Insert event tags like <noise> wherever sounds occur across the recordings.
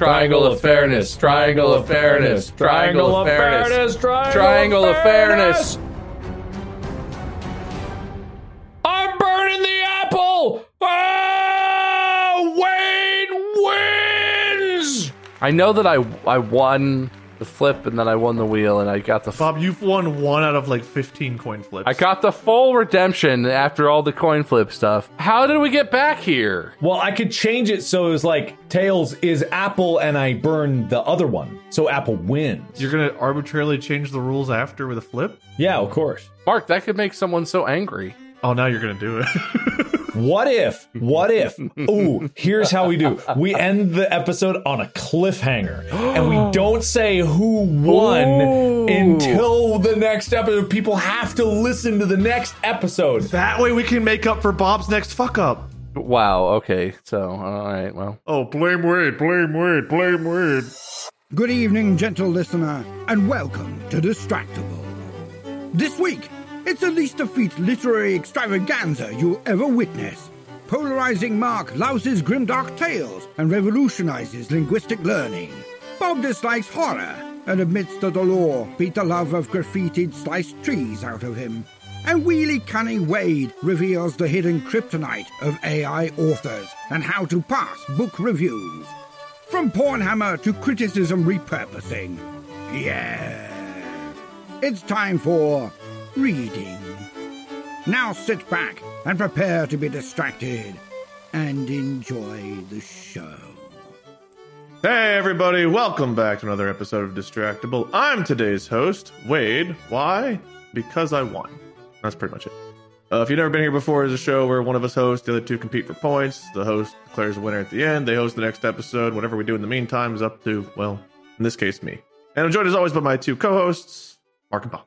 Triangle of fairness. Triangle of fairness. Triangle of fairness. Triangle of fairness. I'm burning the apple. Ah, Wayne wins. I know that I I won the flip and then I won the wheel and I got the Bob, you've won one out of like 15 coin flips. I got the full redemption after all the coin flip stuff. How did we get back here? Well, I could change it so it was like tails is apple, and I burn the other one, so apple wins. You're gonna arbitrarily change the rules after with a flip? yeah, of course. Mark, that could make someone so angry. Oh, now you're gonna do it. <laughs> What if? What if? Ooh, here's how we do. We end the episode on a cliffhanger, and we <gasps> don't say who won Ooh. until the next episode. People have to listen to the next episode. that way we can make up for Bob's next fuck up. Wow, okay. So, all right, well. Oh, blame Wade, blame Wade, blame Wade. Good evening, gentle listener, and welcome to Distractible. This week, it's the least defeat literary extravaganza you'll ever witness. Polarizing Mark louses grimdark tales and revolutionizes linguistic learning. Bob dislikes horror and admits that the law beat the love of graffitied sliced trees out of him. And Wheelie Cunning Wade reveals the hidden kryptonite of AI authors and how to pass book reviews. From Pornhammer to criticism repurposing. Yeah. It's time for reading. Now sit back and prepare to be distracted and enjoy the show. Hey, everybody, welcome back to another episode of Distractible. I'm today's host, Wade. Why? Because I won. That's pretty much it. Uh, if you've never been here before, it's a show where one of us hosts, the other two compete for points. The host declares a winner at the end. They host the next episode. Whatever we do in the meantime is up to, well, in this case, me. And I'm joined as always by my two co hosts, Mark and Bob.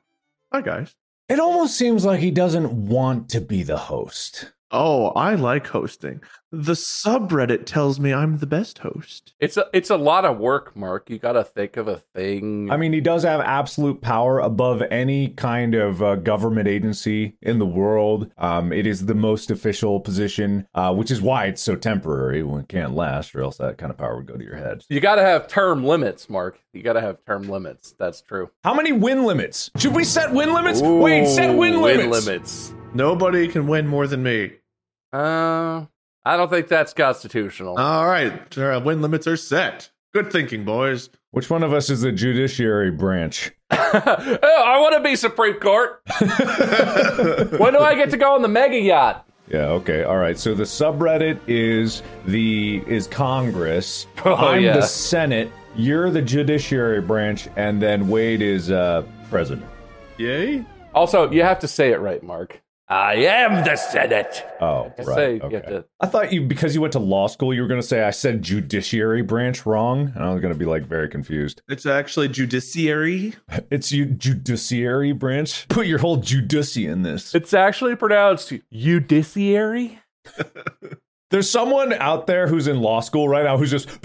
Hi, guys. It almost seems like he doesn't want to be the host. Oh, I like hosting. The subreddit tells me I'm the best host. It's a it's a lot of work, Mark. You got to think of a thing. I mean, he does have absolute power above any kind of uh, government agency in the world. Um, it is the most official position, uh, which is why it's so temporary. It can't last, or else that kind of power would go to your head. you got to have term limits, Mark. You got to have term limits. That's true. How many win limits? Should we set win limits? Wait, set win Ooh, limits. limits. Nobody can win more than me. Uh, I don't think that's constitutional. All right, our win limits are set. Good thinking, boys. Which one of us is the judiciary branch? <laughs> oh, I want to be Supreme Court. <laughs> when do I get to go on the mega yacht? Yeah. Okay. All right. So the subreddit is the is Congress. <laughs> Oh, I'm yeah. the Senate. You're the judiciary branch, and then Wade is uh, president. Yay! Also, you have to say it right, Mark. I am the Senate. Oh, Just right. say- okay. to- I thought you because you went to law school, you were going to say I said judiciary branch wrong, and I was going to be like very confused. It's actually judiciary. <laughs> It's you judiciary branch. Put your whole judici in this. It's actually pronounced judiciary. <laughs> There's someone out there who's in law school right now who's just. <laughs>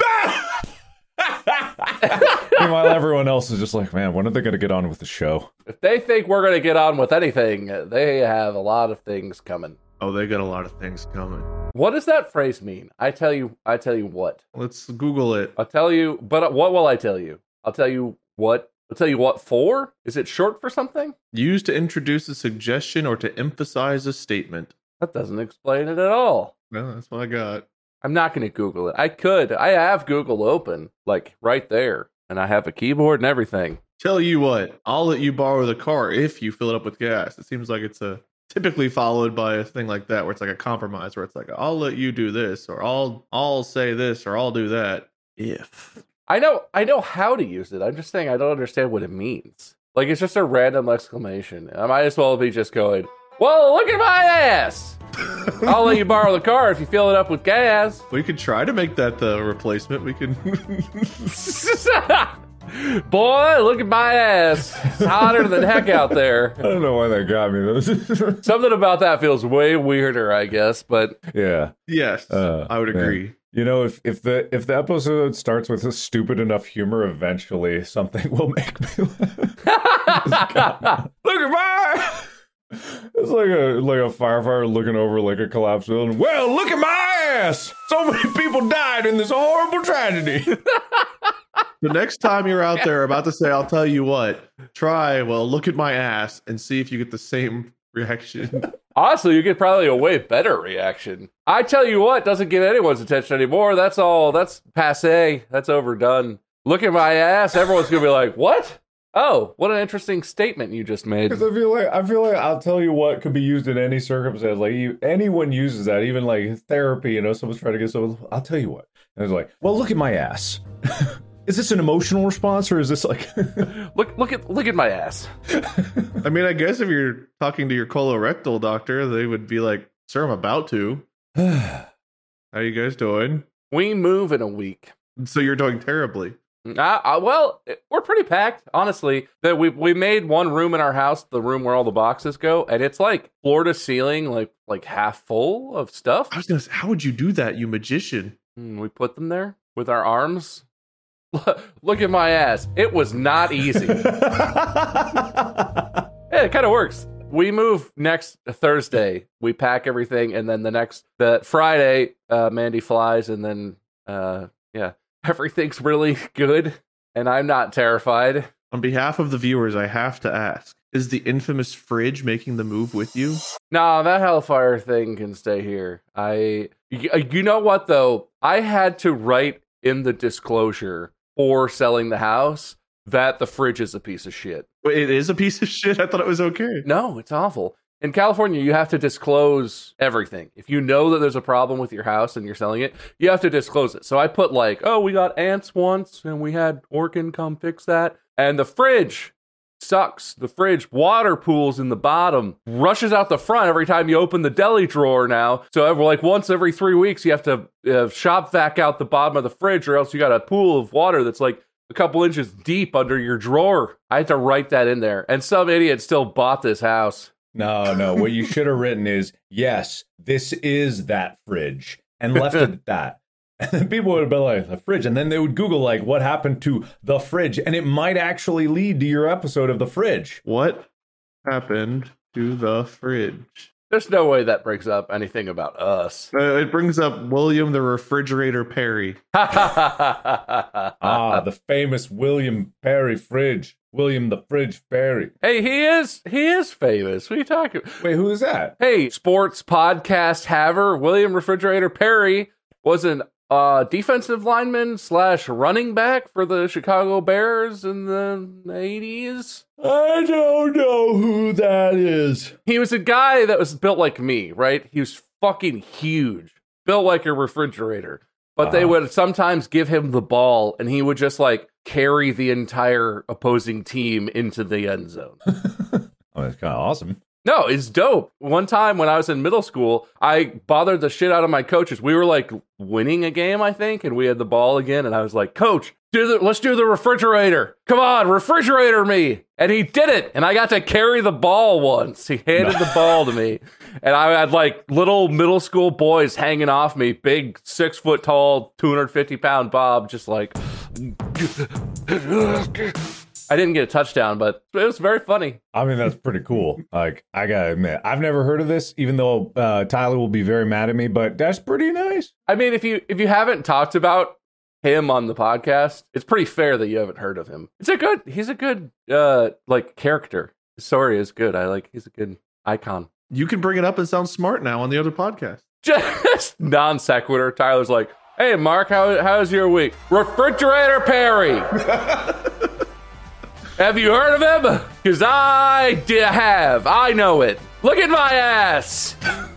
<laughs> Meanwhile, everyone else is just like, man, when are they going to get on with the show? If they think we're going to get on with anything, they have a lot of things coming. Oh, they got a lot of things coming. What does that phrase mean? I tell you, I tell you what. Let's Google it. I'll tell you, but uh, what will I tell you? I'll tell you what. I'll tell you what for. Is it short for something? Used to introduce a suggestion or to emphasize a statement. That doesn't explain it at all. Well, that's what I got. I'm not going to Google it. I could. I have Google open, like right there, and I have a keyboard and everything. Tell you what, I'll let you borrow the car if you fill it up with gas. It seems like it's a typically followed by a thing like that where it's like a compromise where it's like I'll let you do this or I'll I'll say this or I'll do that if. I know. I know how to use it. I'm just saying I don't understand what it means. Like it's just a random exclamation. I might as well be just going. Well, look at my ass. <laughs> I'll let you borrow the car if you fill it up with gas. We could try to make that the replacement. We can <laughs> Boy, look at my ass. It's hotter than heck out there. <laughs> I don't know why that got me. Something about that feels way weirder, I guess, but yeah. Yes, Uh, I would man. agree. You know, if if the if the episode starts with a stupid enough humor, eventually something will make me laugh. Look at my. It's like a like a firefighter looking over like a collapsed building. Well, look at my ass. So many people died in this horrible tragedy. <laughs> The next time you're out there about to say, I'll tell you what, try, well, look at my ass and see if you get the same reaction. <laughs> Honestly, you get probably a way better reaction. I tell you what, doesn't get anyone's attention anymore. That's all. That's passe. That's overdone. Look at my ass. Everyone's gonna be like, "What? Oh, what an interesting statement you just made." Because I feel like I feel like I'll tell you what could be used in any circumstance. Like you, anyone uses that, even like therapy. You know, someone's trying to get someone. I'll tell you what. And it's like, well, look at my ass. <laughs> is this an emotional response or is this like? <laughs> Look, look at, look at my ass. <laughs> I mean, I guess if you're talking to your colorectal doctor, they would be like, Sir, I'm about to. <sighs> How you guys doing? We move in a week. So you're doing terribly. Uh, uh, well, we're pretty packed, honestly. That we we made one room in our house, the room where all the boxes go, and it's like floor to ceiling, like like half full of stuff. I was gonna say, how would you do that, you magician? And we put them there with our arms. <laughs> Look at my ass. It was not easy. <laughs> yeah, it kind of works. We move next Thursday. We pack everything, and then the next the Friday, uh, Mandy flies, and then uh, yeah, everything's really good, and I'm not terrified. On behalf of the viewers, I have to ask: Is the infamous fridge making the move with you? Nah, that Hellfire thing can stay here. I, you, uh, you know what though? I had to write in the disclosure for selling the house that the fridge is a piece of shit. It is a piece of <laughs> shit. I thought it was okay. No, it's awful. In California, you have to disclose everything. If you know that there's a problem with your house and you're selling it, you have to disclose it. So I put like, oh, we got ants once and we had Orkin come fix that. And the fridge sucks. The fridge water pools in the bottom, rushes out the front every time you open the deli drawer now. So like once every three weeks, you have to uh, shop vac out the bottom of the fridge or else you got a pool of water that's like a couple inches deep under your drawer. I had to write that in there. And some idiot still bought this house. No, no. What you should have written is, yes, this is that fridge, and left it at that. <laughs> And then people would have been like, the fridge. And then they would Google, like, what happened to the fridge? And it might actually lead to your episode of the fridge. What happened to the fridge? There's no way that brings up anything about us. Uh, it brings up William the Refrigerator Perry. <laughs> Ah, the famous William Perry fridge. William the Fridge Perry. hey, he is he is famous. What are you talking? Wait, who is that? Hey, sports podcast haver William Refrigerator Perry was an uh, defensive lineman slash running back for the Chicago Bears in the eighties. I don't know who that is. He was a guy that was built like me, right? He was fucking huge, built like a refrigerator. But they Uh-huh. would sometimes give him the ball, and he would just like carry the entire opposing team into the end zone. <laughs> Oh, that's kind of awesome. No, it's dope. One time when I was in middle school, I bothered the shit out of my coaches. We were like winning a game, I think, and we had the ball again. And I was like, Coach, do the, let's do the refrigerator. Come on, refrigerator me. And he did it. And I got to carry the ball once. He handed the ball to me. <laughs> And I had like little middle school boys hanging off me, big six foot tall, 250 pound Bob, just like. I didn't get a touchdown, but it was very funny. I mean, that's pretty cool. Like, I gotta admit, I've never heard of this, even though uh, Tyler will be very mad at me, but that's pretty nice. I mean, if you if you haven't talked about him on the podcast, it's pretty fair that you haven't heard of him. It's a good he's a good uh like character. His story is good. I like he's a good icon. You can bring it up and sound smart now on the other podcast. <laughs> Just non sequitur. Tyler's like, hey Mark, how how's your week? Refrigerator Perry. <laughs> have you heard of him? Because I did have. I know it. Look at my ass. <laughs>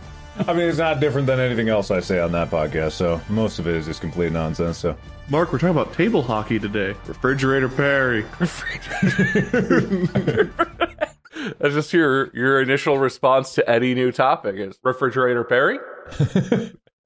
I mean, it's not different than anything else I say on that podcast, so most of it is just complete nonsense. So, Mark, we're talking about table hockey today. Refrigerator Perry. Refrigerator. <laughs> That's just your your initial response to any new topic is refrigerator Perry.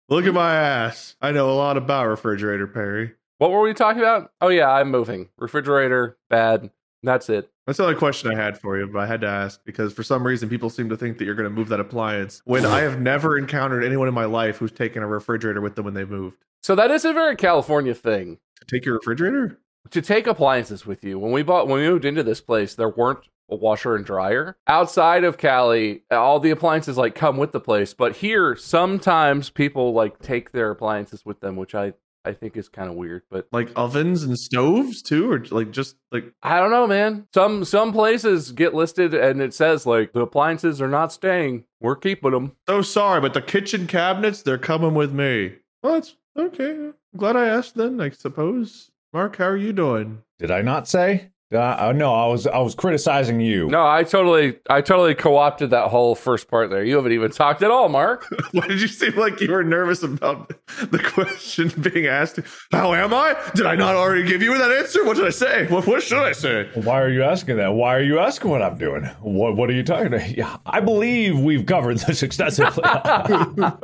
Look at my ass. I know a lot about Refrigerator Perry. What were we talking about? Oh yeah, I'm moving. Refrigerator, bad. That's it. That's the only question I had for you, but I had to ask because for some reason people seem to think that you're going to move that appliance when I have never encountered anyone in my life who's taken a refrigerator with them when they moved. So that is a very California thing To take your refrigerator? to take appliances with you. When we bought when we moved into this place, there weren't a washer and dryer. Outside of Cali, all the appliances like come with the place, but here sometimes people like take their appliances with them, which I I think is kind of weird, but Like ovens and stoves too, or like just like I don't know, man. Some some places get listed and it says like the appliances are not staying. We're keeping them. so sorry, but the kitchen cabinets they're coming with me. Well, that's okay. I'm glad I asked then. I suppose. Mark, how are you doing? Did I not say? Uh, uh, no, I was I was criticizing you. No, I totally I totally co-opted that whole first part there. You haven't even talked at all, Mark. <laughs> Why did you seem like you were nervous about the question being asked? How am I? Did I not already give you that answer? What did I say? What, what should I say? Why are you asking that? Why are you asking what I'm doing? What What are you talking about? Yeah, I believe we've covered this extensively. <laughs>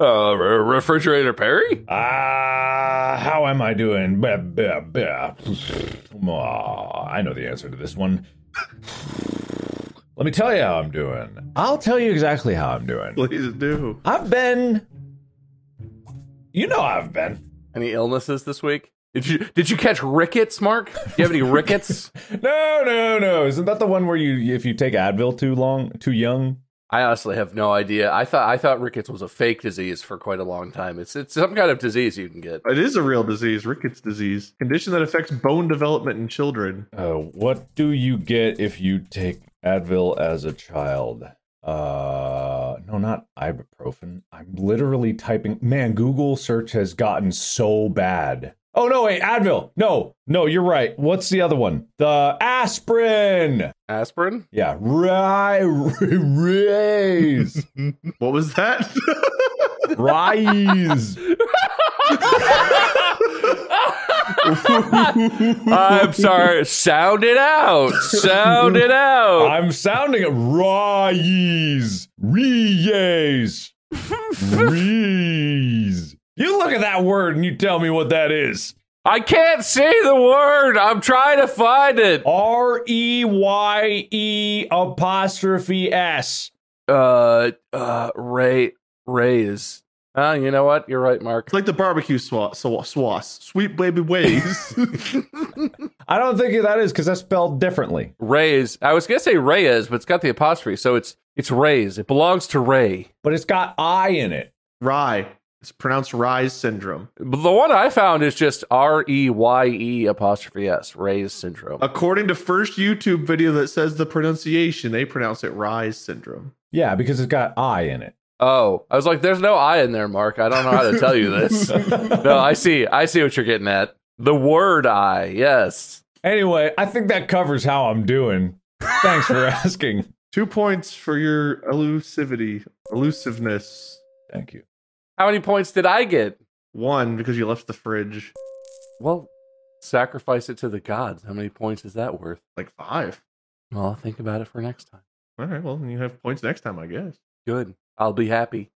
Uh, re- refrigerator Perry? Ah, how am I doing? Bah, bah, bah. Aw, I know the answer to this one. Let me tell you how I'm doing. I'll tell you exactly how I'm doing. Please do. I've been. You know I've been. Any illnesses this week? Did you did you catch rickets, Mark? Do you have any rickets? <laughs> No, no, no. Isn't that the one where you, if you take Advil too long, too young? I honestly have no idea. I thought I thought rickets was a fake disease for quite a long time. It's it's some kind of disease you can get. It is a real disease, rickets disease, condition that affects bone development in children. Uh, what do you get if you take Advil as a child? Uh, no, not ibuprofen. I'm literally typing. Man, Google search has gotten so bad. Oh no, wait, Advil. No, no, you're right. What's the other one? The aspirin. Aspirin? Yeah, right. Raise, <laughs> What was that? rise. I'm sorry. Sound it out. Sound it out. I'm sounding it. Rise, rise, <laughs> rise. You look at that word and you tell me what that is. I can't say the word. I'm trying to find it. R E Y E apostrophe S. Uh, uh, Ray, Rays. Uh, you know what? You're right, Mark. It's like the barbecue swa- swa- swass. Sweet baby ways. <laughs> I don't think that is because that's spelled differently. Rays. I was gonna say Reyes, but it's got the apostrophe, so it's it's Rays. It belongs to Ray. But it's got I in it. Rye. It's pronounced Rise syndrome. But the one I found is just R E Y E apostrophe S. Ray's syndrome. According to first YouTube video that says the pronunciation, they pronounce it Rise syndrome. Yeah, because it's got I in it. Oh, I was like, "There's no I in there, Mark. I don't know how to tell you this." <laughs> no, I see. I see what you're getting at. The word I. Yes. Anyway, I think that covers how I'm doing. Thanks for <laughs> asking. Two points for your elusivity, elusiveness. Thank you. How many points did I get? One because you left the fridge. Well, sacrifice it to the gods. How many points is that worth? Like five. Well, I'll think about it for next time. All right. Well, then you have points next time, I guess. Good. I'll be happy.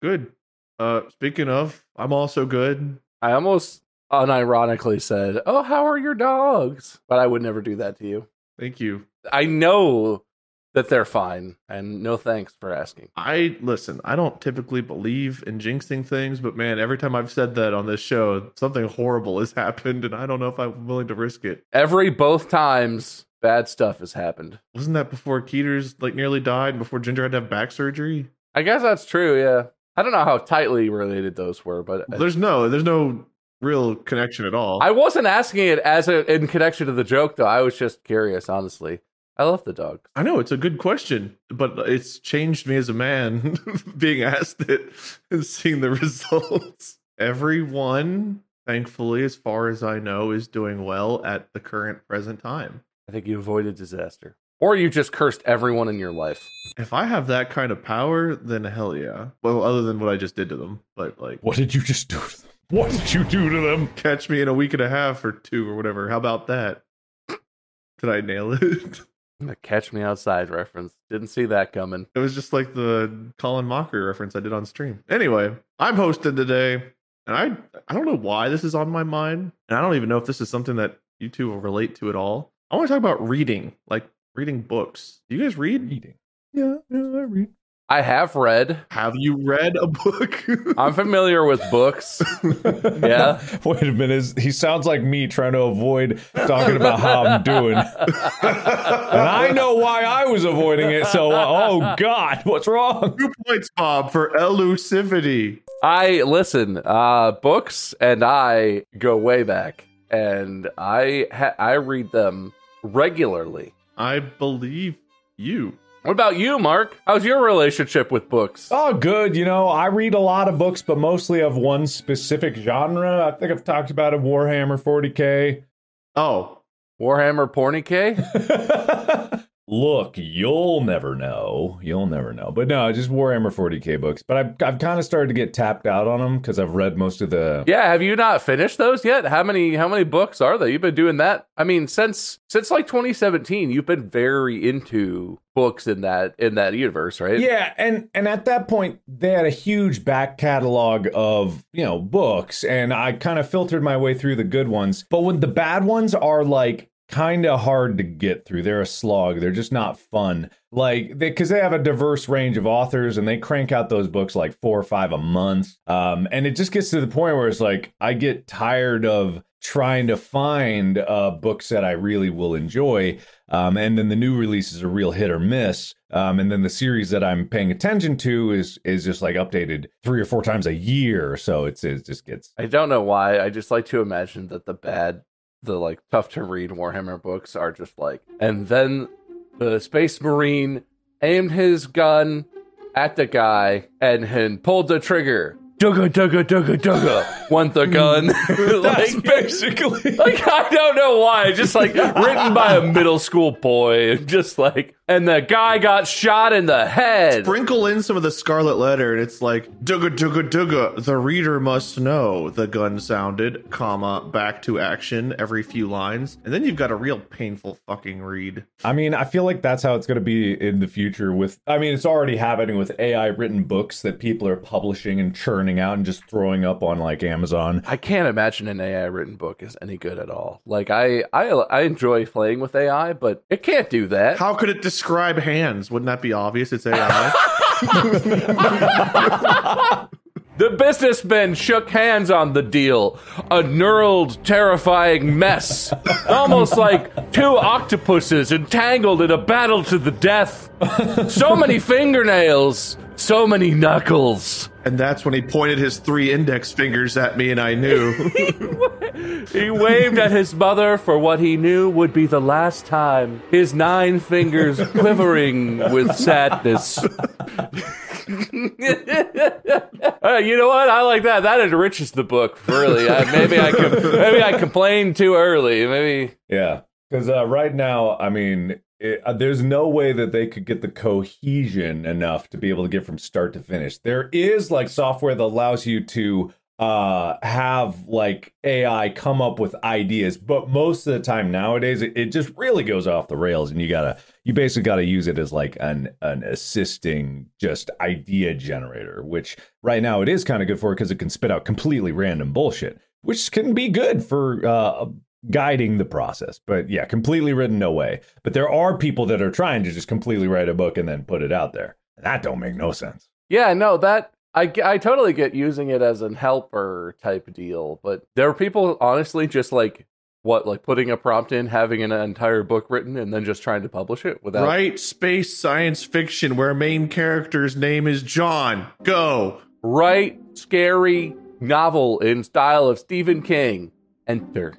Good. Uh, speaking of, I'm also good. I almost unironically said, "Oh, how are your dogs?" But I would never do that to you. Thank you. I know that they're fine, and no thanks for asking. I listen. I don't typically believe in jinxing things, but man, every time I've said that on this show, something horrible has <laughs> happened, and I don't know if I'm willing to risk it. Every both times, bad stuff has happened. Wasn't that before Keeters like nearly died? Before Ginger had to have back surgery? I guess that's true. Yeah, I don't know how tightly related those were, but There's no, there's no real connection at all. I wasn't asking it as a, in connection to the joke, though. I was just curious, honestly. I love the dog. I know it's a good question, but it's changed me as a man <laughs> being asked it and seeing the <laughs> results. Everyone, thankfully, as far as I know, is doing well at the current present time. I think you avoided disaster, or you just cursed everyone in your life. If I have that kind of power, then hell yeah. Well, other than what I just did to them, but like, What did you just do to them? What did you do to them? catch me in a week and a half or two or whatever. How about that? Did I nail it? <laughs> The catch me outside reference. Didn't see that coming. It was just like the Colin Mochrie reference I did on stream. Anyway, I'm hosting today, and I I don't know why this is on my mind, and I don't even know if this is something that you two will relate to at all. I want to talk about reading, like reading books. Do you guys read? Reading. Yeah, yeah, I read. I have read. Have you read a book? <laughs> I'm familiar with books. <laughs> yeah. Wait a minute. He sounds like me trying to avoid talking about how I'm doing. <laughs> and I know why I was avoiding it. So, uh, oh God, what's wrong? Two points, Bob, for elusivity. I listen, uh books and I go way back and I ha- I read them regularly. I believe you. What about you, Mark? How's your relationship with books? Oh, good. You know, I read a lot of books, but mostly of one specific genre. I think I've talked about it Warhammer 40K. Oh, Warhammer Pornique? <laughs> Look, you'll never know. You'll never know. But no, I just Warhammer 40K books. But I've, I've kind of started to get tapped out on them because I've read most of the. Yeah, have you not finished those yet? How many how many books are they? You've been doing that? I mean, since since like 2017, you've been very into books in that in that universe, right? Yeah, and and at that point they had a huge back catalog of, you know, books and I kind of filtered my way through the good ones. But when the bad ones are like kind of hard to get through. They're a slog. They're just not fun. Like they cuz they have a diverse range of authors and they crank out those books like 4 or 5 a month. Um and it just gets to the point where it's like I get tired of trying to find uh, books that I really will enjoy. Um, and then the new releases are real hit or miss. Um, and then the series that I'm paying attention to is is just like updated three or four times a year. So it's it just gets I don't know why. I just like to imagine that the bad, the like tough to read Warhammer books are just like, and then the Space Marine aimed his gun at the guy and, and pulled the trigger. Dugga dugga dugga dugga. Want the gun? <laughs> <laughs> like, basically like I don't know why. Just like written by a middle school boy, and <laughs> just like, and the guy got shot in the head. Sprinkle in some of the Scarlet Letter, and it's like dugga dugga dugga. The reader must know. The gun sounded, comma back to action every few lines, and then you've got a real painful fucking read. I mean, I feel like that's how it's going to be in the future. With, I mean, it's already happening with AI written books that people are publishing and churning out and just throwing up on like Amazon. I can't imagine an AI written book is any good at all. Like I, I, I enjoy playing with AI, but it can't do that. How could it describe hands? Wouldn't that be obvious? It's AI. <laughs> <laughs> The businessmen shook hands on the deal. A knurled, terrifying mess. Almost like two octopuses entangled in a battle to the death. So many fingernails. So many knuckles. and that's when he pointed his three index fingers at me, and I knew. <laughs> He waved at his mother for what he knew would be the last time, his nine fingers quivering with sadness. You know what? I like that. That enriches the book. Really, maybe I com- maybe I complained too early. Maybe Yeah, because uh, right now, I mean, it, uh, there's no way that they could get the cohesion enough to be able to get from start to finish. There is like software that allows you to uh have like AI come up with ideas, but most of the time nowadays it, it just really goes off the rails and you gotta you basically gotta use it as like an an assisting just idea generator, which right now it is kind of good for because it can spit out completely random bullshit, which can be good for uh guiding the process. But yeah, completely written, no way. But there are people that are trying to just completely write a book and then put it out there. That don't make no sense. Yeah, no, that I, g- I totally get using it as an helper type deal, but there are people honestly just like what like putting a prompt in, having an entire book written, and then just trying to publish it without. Write space science fiction where main character's name is John. Go. Write scary novel in style of Stephen King. Enter.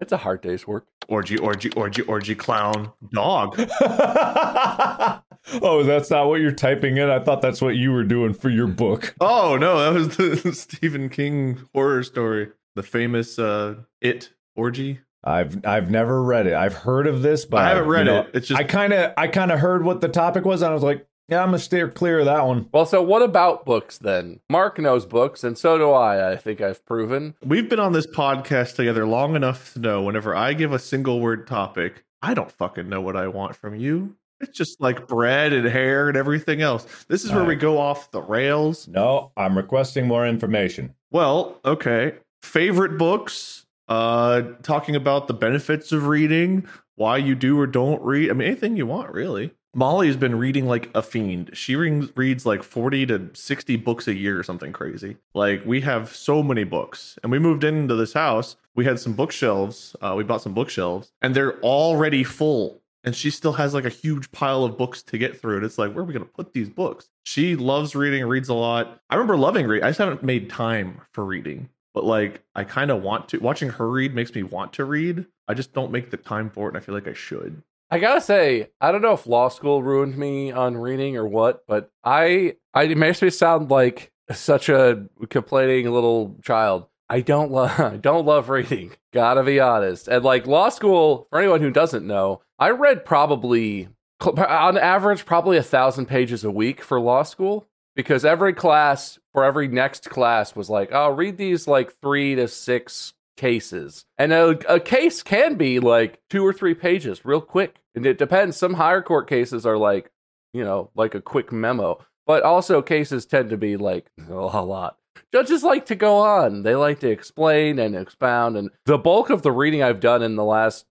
It's a hard day's work. Orgy, orgy, orgy, orgy, clown, dog. <laughs> oh, that's not what you're typing in. I thought that's what you were doing for your book. Oh no, that was the <laughs> Stephen King horror story, the famous uh, It orgy. I've I've never read it. I've heard of this, but I haven't read you know, it. It's just I kind of I kind of heard what the topic was, and I was like, yeah, I'm gonna steer clear of that one. Well, so what about books then? Mark knows books, and so do I. I think I've proven. we've been on this podcast together long enough to know whenever I give a single word topic, I don't fucking know what I want from you. It's just like bread and hair and everything else. This is where we go off the rails. No, I'm requesting more information. Well, okay. Favorite books, uh talking about the benefits of reading, why you do or don't read. I mean anything you want really. Molly's been reading like a fiend. She reads, reads like 40 to 60 books a year or something crazy. Like we have so many books. And we moved into this house. We had some bookshelves. Uh, we bought some bookshelves and they're already full. And she still has like a huge pile of books to get through. And it's like, where are we going to put these books? She loves reading, reads a lot. I remember loving reading. I just haven't made time for reading. But like, I kind of want to. Watching her read makes me want to read. I just don't make the time for it. And I feel like I should. I gotta say, I don't know if law school ruined me on reading or what, but I, I it makes me sound like such a complaining little child. I don't love, <laughs> don't love reading. Gotta be honest. And like law school, for anyone who doesn't know, I read probably on average probably a thousand pages a week for law school because every class for every next class was like, oh, read these like three to six cases. And a, a case can be like two or three pages real quick. And it depends. Some higher court cases are like, you know, like a quick memo, but also cases tend to be like <laughs> a lot. Judges like to go on. They like to explain and expound. And the bulk of the reading I've done in the last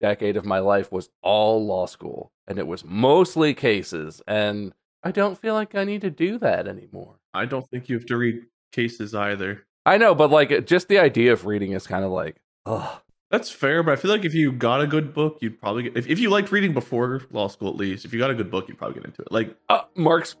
decade of my life was all law school. And it was mostly cases. And I don't feel like I need to do that anymore. I don't think you have to read cases either. I know, but like just the idea of reading is kind of like, ugh. That's fair, but I feel like if you got a good book, you'd probably get, if, if you liked reading before law school, at least, if you got a good book, you'd probably get into it. Like, uh, Mark's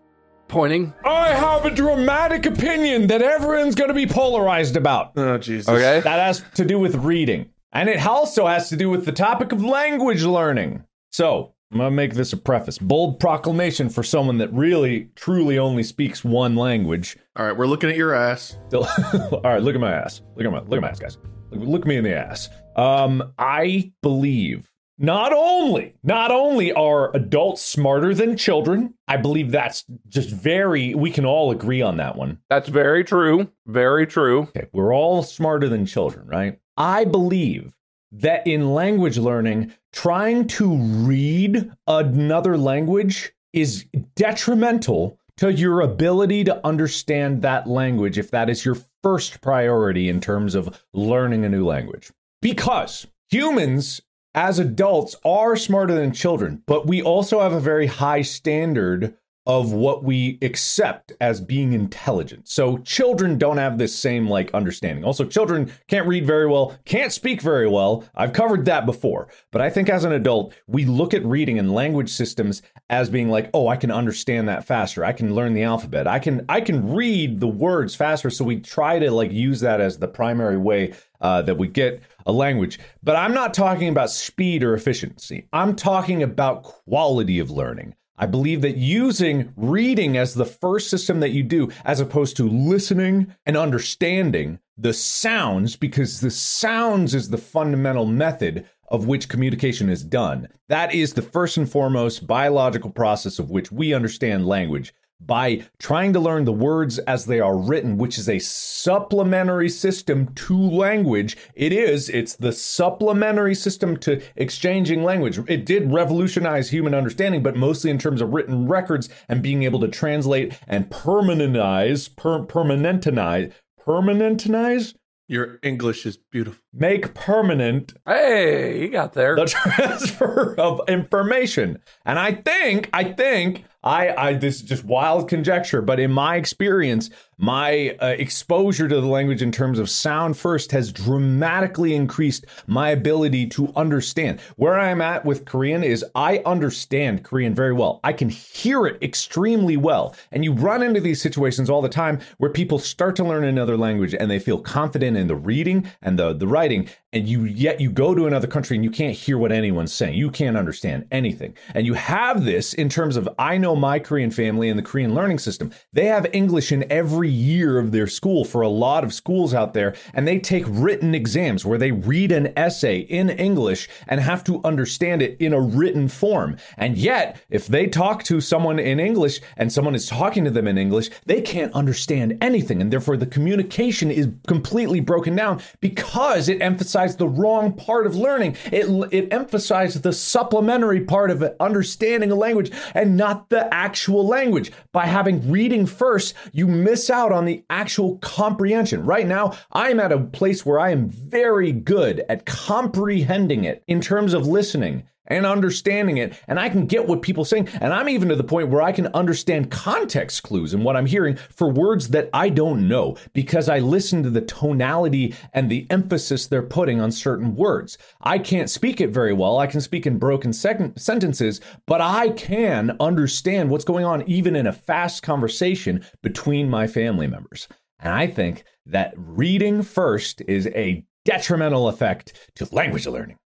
pointing. I have a dramatic opinion that everyone's going to be polarized about. oh, Jesus. Okay. That has to do with reading. And it also has to do with the topic of language learning. So, I'm going to make this a preface. Bold proclamation for someone that really, truly only speaks one language. All right, we're looking at your ass. <laughs> All right, look at my ass. Look at my look at my ass, guys. Look, look me in the ass. Um, I believe not only not only are adults smarter than children, I believe that's just very we can all agree on that one. That's very true. Very true. Okay, we're all smarter than children, right? I believe that in language learning, trying to read another language is detrimental to your ability to understand that language if that is your first priority in terms of learning a new language. Because humans as adults are smarter than children, but we also have a very high standard of what we accept as being intelligent. So children don't have this same like understanding. Also children can't read very well, can't speak very well. I've covered that before. But I think as an adult, we look at reading and language systems as being like, "Oh, I can understand that faster. I can learn the alphabet. I can I can read the words faster." So we try to like use that as the primary way uh, that we get a language. But I'm not talking about speed or efficiency. I'm talking about quality of learning. I believe that using reading as the first system that you do, as opposed to listening and understanding the sounds, because the sounds is the fundamental method of which communication is done. That is the first and foremost biological process of which we understand language by trying to learn the words as they are written, which is a supplementary system to language. It is, it's the supplementary system to exchanging language. It did revolutionize human understanding, but mostly in terms of written records and being able to translate and permanentize, per, permanentinize, permanentinize? Your English is beautiful. Make permanent Hey, you got there. the <laughs> transfer of information. And I think, I think, I, I, this is just wild conjecture, but in my experience, my uh, exposure to the language in terms of sound first has dramatically increased my ability to understand. Where I'm at with Korean is I understand Korean very well. I can hear it extremely well. And you run into these situations all the time where people start to learn another language and they feel confident in the reading and the, the writing and you yet you go to another country and you can't hear what anyone's saying. You can't understand anything. And you have this in terms of I know my Korean family and the Korean learning system. They have English in every year of their school for a lot of schools out there and they take written exams where they read an essay in English and have to understand it in a written form. And yet, if they talk to someone in English and someone is talking to them in English, they can't understand anything and therefore the communication is completely broken down because it emphasizes the wrong part of learning. It, it emphasized the supplementary part of understanding a language and not the actual language. By having reading first, you miss out on the actual comprehension. Right now, I'm at a place where I am very good at comprehending it in terms of listening and understanding it. And I can get what people saying. And I'm even to the point where I can understand context clues and what I'm hearing for words that I don't know because I listen to the tonality and the emphasis they're putting on certain words. I can't speak it very well. I can speak in broken sec- sentences, but I can understand what's going on even in a fast conversation between my family members. And I think that reading first is a detrimental effect to language learning.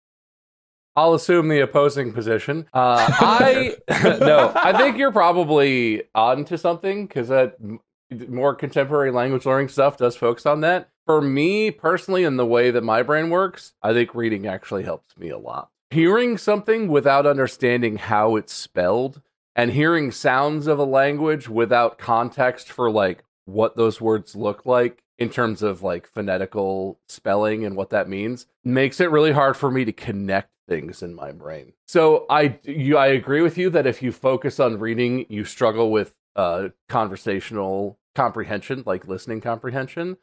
I'll assume the opposing position. Uh, I <laughs> no, I think you're probably on to something because that more contemporary language learning stuff does focus on that. For me personally, and the way that my brain works, I think reading actually helps me a lot. Hearing something without understanding how it's spelled and hearing sounds of a language without context for like what those words look like in terms of like phonetical spelling and what that means makes it really hard for me to connect things in my brain. So I you I agree with you that if you focus on reading, you struggle with uh conversational comprehension, like listening comprehension.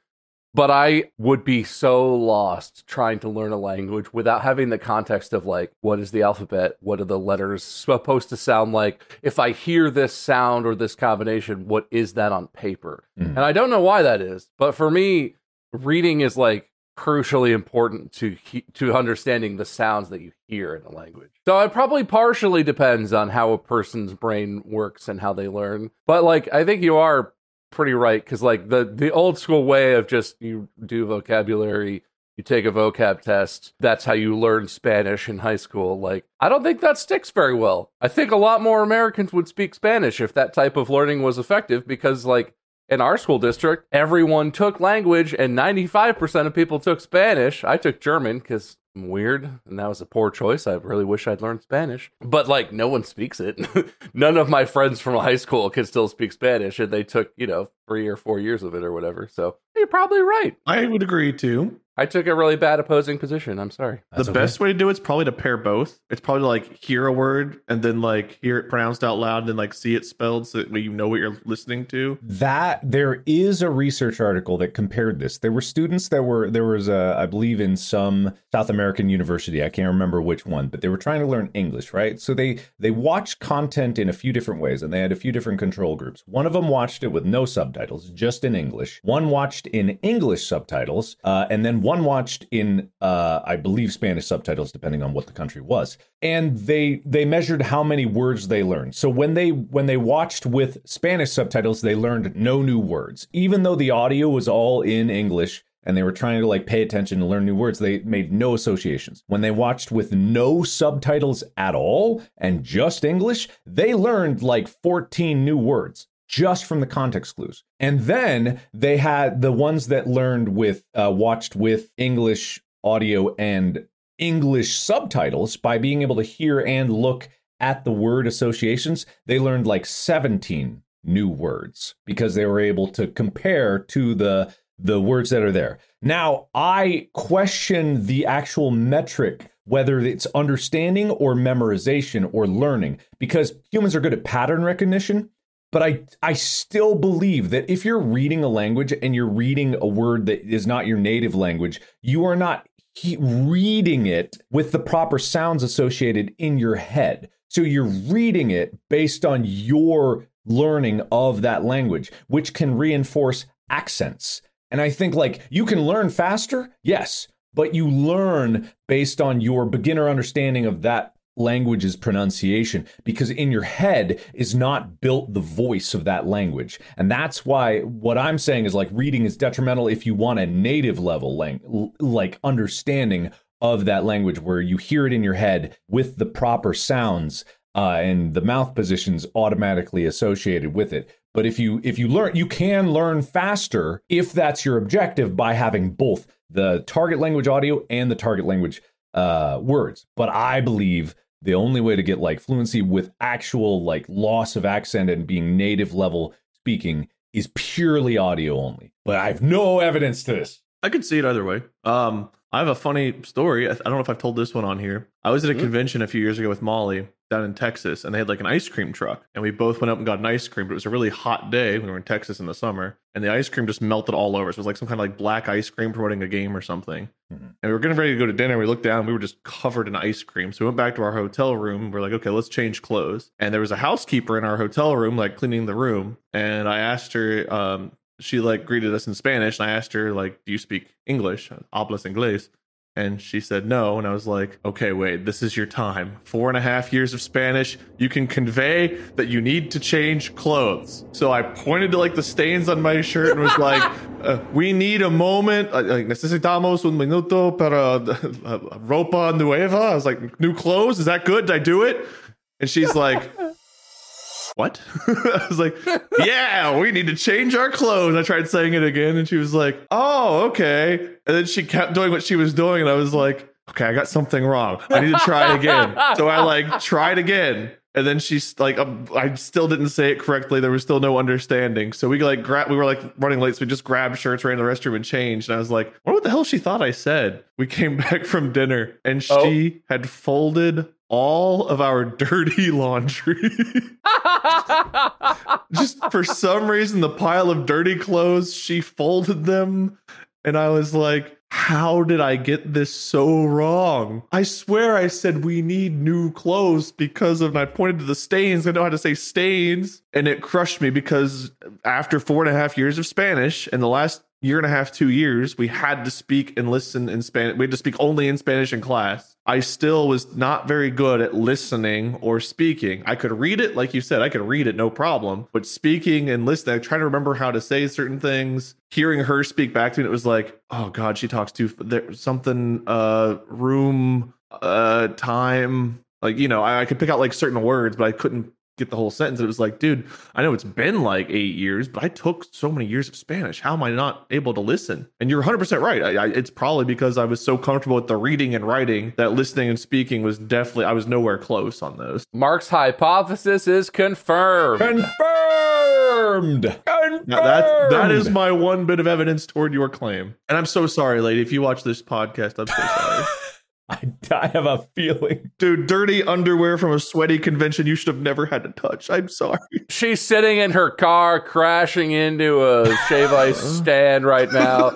But I would be so lost trying to learn a language without having the context of like, what is the alphabet? What are the letters supposed to sound like? If I hear this sound or this combination, what is that on paper? Mm. And I don't know why that is. But for me, reading is like crucially important to he- to understanding the sounds that you hear in a language. So it probably partially depends on how a person's brain works and how they learn. But like I think you are pretty right cuz like the the old school way of just you do vocabulary you take a vocab test that's how you learn spanish in high school like i don't think that sticks very well i think a lot more americans would speak spanish if that type of learning was effective because like in our school district, everyone took language and 95% of people took Spanish. I took German because I'm weird and that was a poor choice. I really wish I'd learned Spanish. But like, no one speaks it. <laughs> None of my friends from high school can still speak Spanish and they took, you know, three or four years of it or whatever. So you're probably right. I would agree too. I took a really bad opposing position. I'm sorry. That's the okay. best way to do it is probably to pair both. It's probably like hear a word and then like hear it pronounced out loud and then like see it spelled so that you know what you're listening to. That there is a research article that compared this. There were students that were there was a I believe in some South American university. I can't remember which one, but they were trying to learn English, right? So they they watched content in a few different ways, and they had a few different control groups. One of them watched it with no subtitles, just in English. One watched in English subtitles, uh, and then one watched in uh, I believe Spanish subtitles, depending on what the country was. And they they measured how many words they learned. So when they when they watched with Spanish subtitles, they learned no new words, even though the audio was all in English and they were trying to like pay attention and learn new words they made no associations when they watched with no subtitles at all and just english they learned like 14 new words just from the context clues and then they had the ones that learned with uh, watched with english audio and english subtitles by being able to hear and look at the word associations they learned like 17 new words because they were able to compare to the the words that are there. Now, I question the actual metric whether it's understanding or memorization or learning because humans are good at pattern recognition, but I I still believe that if you're reading a language and you're reading a word that is not your native language, you are not reading it with the proper sounds associated in your head. So you're reading it based on your learning of that language, which can reinforce accents. And I think like you can learn faster, yes, but you learn based on your beginner understanding of that language's pronunciation because in your head is not built the voice of that language. And that's why what I'm saying is like reading is detrimental if you want a native level lang- like understanding of that language where you hear it in your head with the proper sounds uh, and the mouth positions automatically associated with it. But if you if you learn, you can learn faster if that's your objective by having both the target language audio and the target language uh, words. But I believe the only way to get like fluency with actual like loss of accent and being native level speaking is purely audio only. But I have no evidence to this. I could see it either way. Um, I have a funny story. I I don't know if I've told this one on here. I was at a Mhm. convention a few years ago with Molly down in Texas, and they had like an ice cream truck, and we both went up and got an ice cream. But it was a really hot day. We were in Texas in the summer, and the ice cream just melted all over. So it was like some kind of like black ice cream promoting a game or something. Mhm. And we were getting ready to go to dinner. We looked down, we were just covered in ice cream. So we went back to our hotel room. We're like, okay, let's change clothes. And there was a housekeeper in our hotel room, like cleaning the room. And I asked her, um, she like greeted us in Spanish, and I asked her, like, do you speak English? Hablas inglés? And she said no. And I was like, okay, wait, this is your time. Four and a half years of Spanish. You can convey that you need to change clothes. So I pointed to like the stains on my shirt and was like, <laughs> uh, we need a moment. uh, Like, necesitamos un minuto para uh, ropa nueva. I was like, new clothes? Is that good? Did I do it? And she's like, what? <laughs> I was like, yeah, we need to change our clothes. I tried saying it again, and she was like, oh, okay. And then she kept doing what she was doing, and I was like, okay, I got something wrong. I need to try again. so I like tried again. And then she's like, um, I still didn't say it correctly. There was still no understanding. So we like grab, we were like running late. So we just grabbed shirts, ran to the restroom and changed. And I was like, what the hell she thought I said. We came <laughs> back from dinner and Oh. she had folded all of our <laughs> dirty laundry. <laughs> just for some reason the pile of dirty clothes she folded them and i was like how did i get this so wrong i swear i said we need new clothes because of and i pointed to the stains i know how to say stains and it crushed me because after four and a half years of spanish and the last year and a half two years we had to speak and listen in spanish we had to speak only in spanish in class. I still was not very good at listening or speaking. I could read it like you said i could read it no problem but speaking and listening trying to remember how to say certain things hearing her speak back to me it was like oh god she talks too there's something uh room uh time like you know I, I could pick out like certain words but i couldn't get the whole sentence it was like dude I know it's been like eight years, but I took so many years of Spanish. How am I not able to listen? And you're 100% right. I, I, it's probably because I was so comfortable with the reading and writing that listening and speaking was definitely, I was nowhere close on those. Mark's hypothesis is confirmed. Confirmed. Confirmed. Now, that, that is my one bit of evidence toward your claim. And I'm so sorry, lady. If you watch this podcast, I'm so sorry. <laughs> I, I have a feeling. Dude, dirty underwear from a sweaty convention you should have never had to touch. I'm sorry. She's sitting in her car, crashing into a shave <laughs> ice stand right now,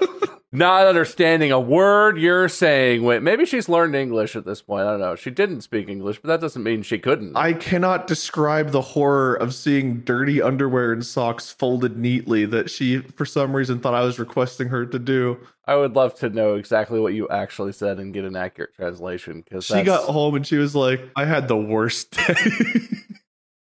not understanding a word you're saying. Wait, maybe she's learned English at this point. I don't know. She didn't speak English, but that doesn't mean she couldn't. I cannot describe the horror of seeing dirty underwear and socks folded neatly that she, for some reason, thought I was requesting her to do. I would love to know exactly what you actually said and get an accurate translation because She got home and she was like, I had the worst day. <laughs>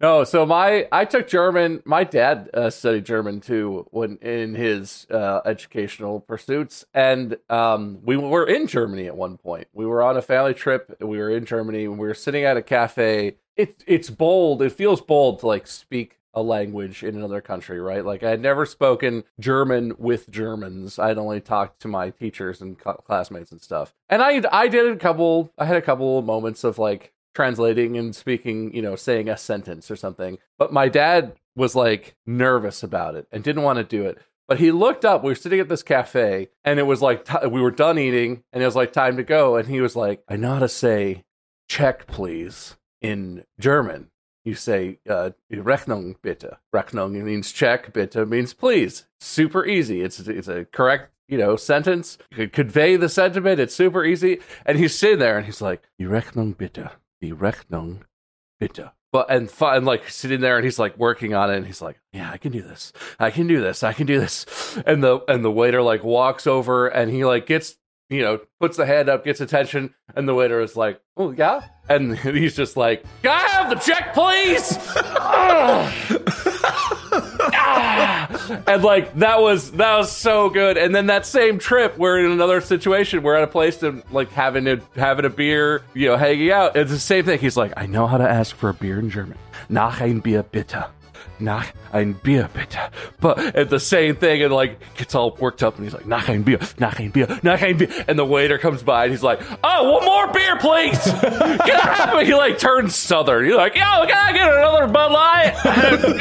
No, so my I took German. My dad uh, studied German too when in his uh, educational pursuits, and um, we were in Germany at one point. We were on a family trip. We were in Germany. and We were sitting at a cafe. It it's bold. It feels bold to like speak a language in another country, right? Like I had never spoken German with Germans. I'd only talked to my teachers and cl- classmates and stuff. And I I did a couple. I had a couple moments of like translating and speaking, you know, saying a sentence or something. But my dad was like nervous about it and didn't want to do it. But he looked up. We were sitting at this cafe, and it was like t- we were done eating, and it was like time to go. And he was like, "I know how to say check, please, in German." You say uh, Rechnung bitte. Rechnung means check, bitte means please. Super easy. It's it's a correct you know, sentence. You could convey the sentiment. It's super easy. And he's sitting there and he's like, Rechnung bitte. Die Rechnung bitte. But and, fi- and like sitting there and he's like working on it and he's like, Yeah, I can do this. I can do this. I can do this. And the and the waiter like walks over and he like gets you know, puts the hand up, gets attention, and the waiter is like, "Oh yeah," and <laughs> he's just like, "Can I have the check, please?" <laughs> <laughs> And like that was that was so good. And then that same trip, we're in another situation. We're at a place and like having a having a beer, you know, hanging out. It's the same thing. He's like, "I know how to ask for a beer in German. Nach ein Bier bitte." Nach ein Bier, bitte. But at the same thing, and like gets all worked up, and he's like, Nach ein Bier, nach ein Bier, nach ein Bier. And the waiter comes by, and he's like, Oh, one more beer, please. Can I have it? He like turns southern. He's like, Yo, can I get another Bud Light? <laughs>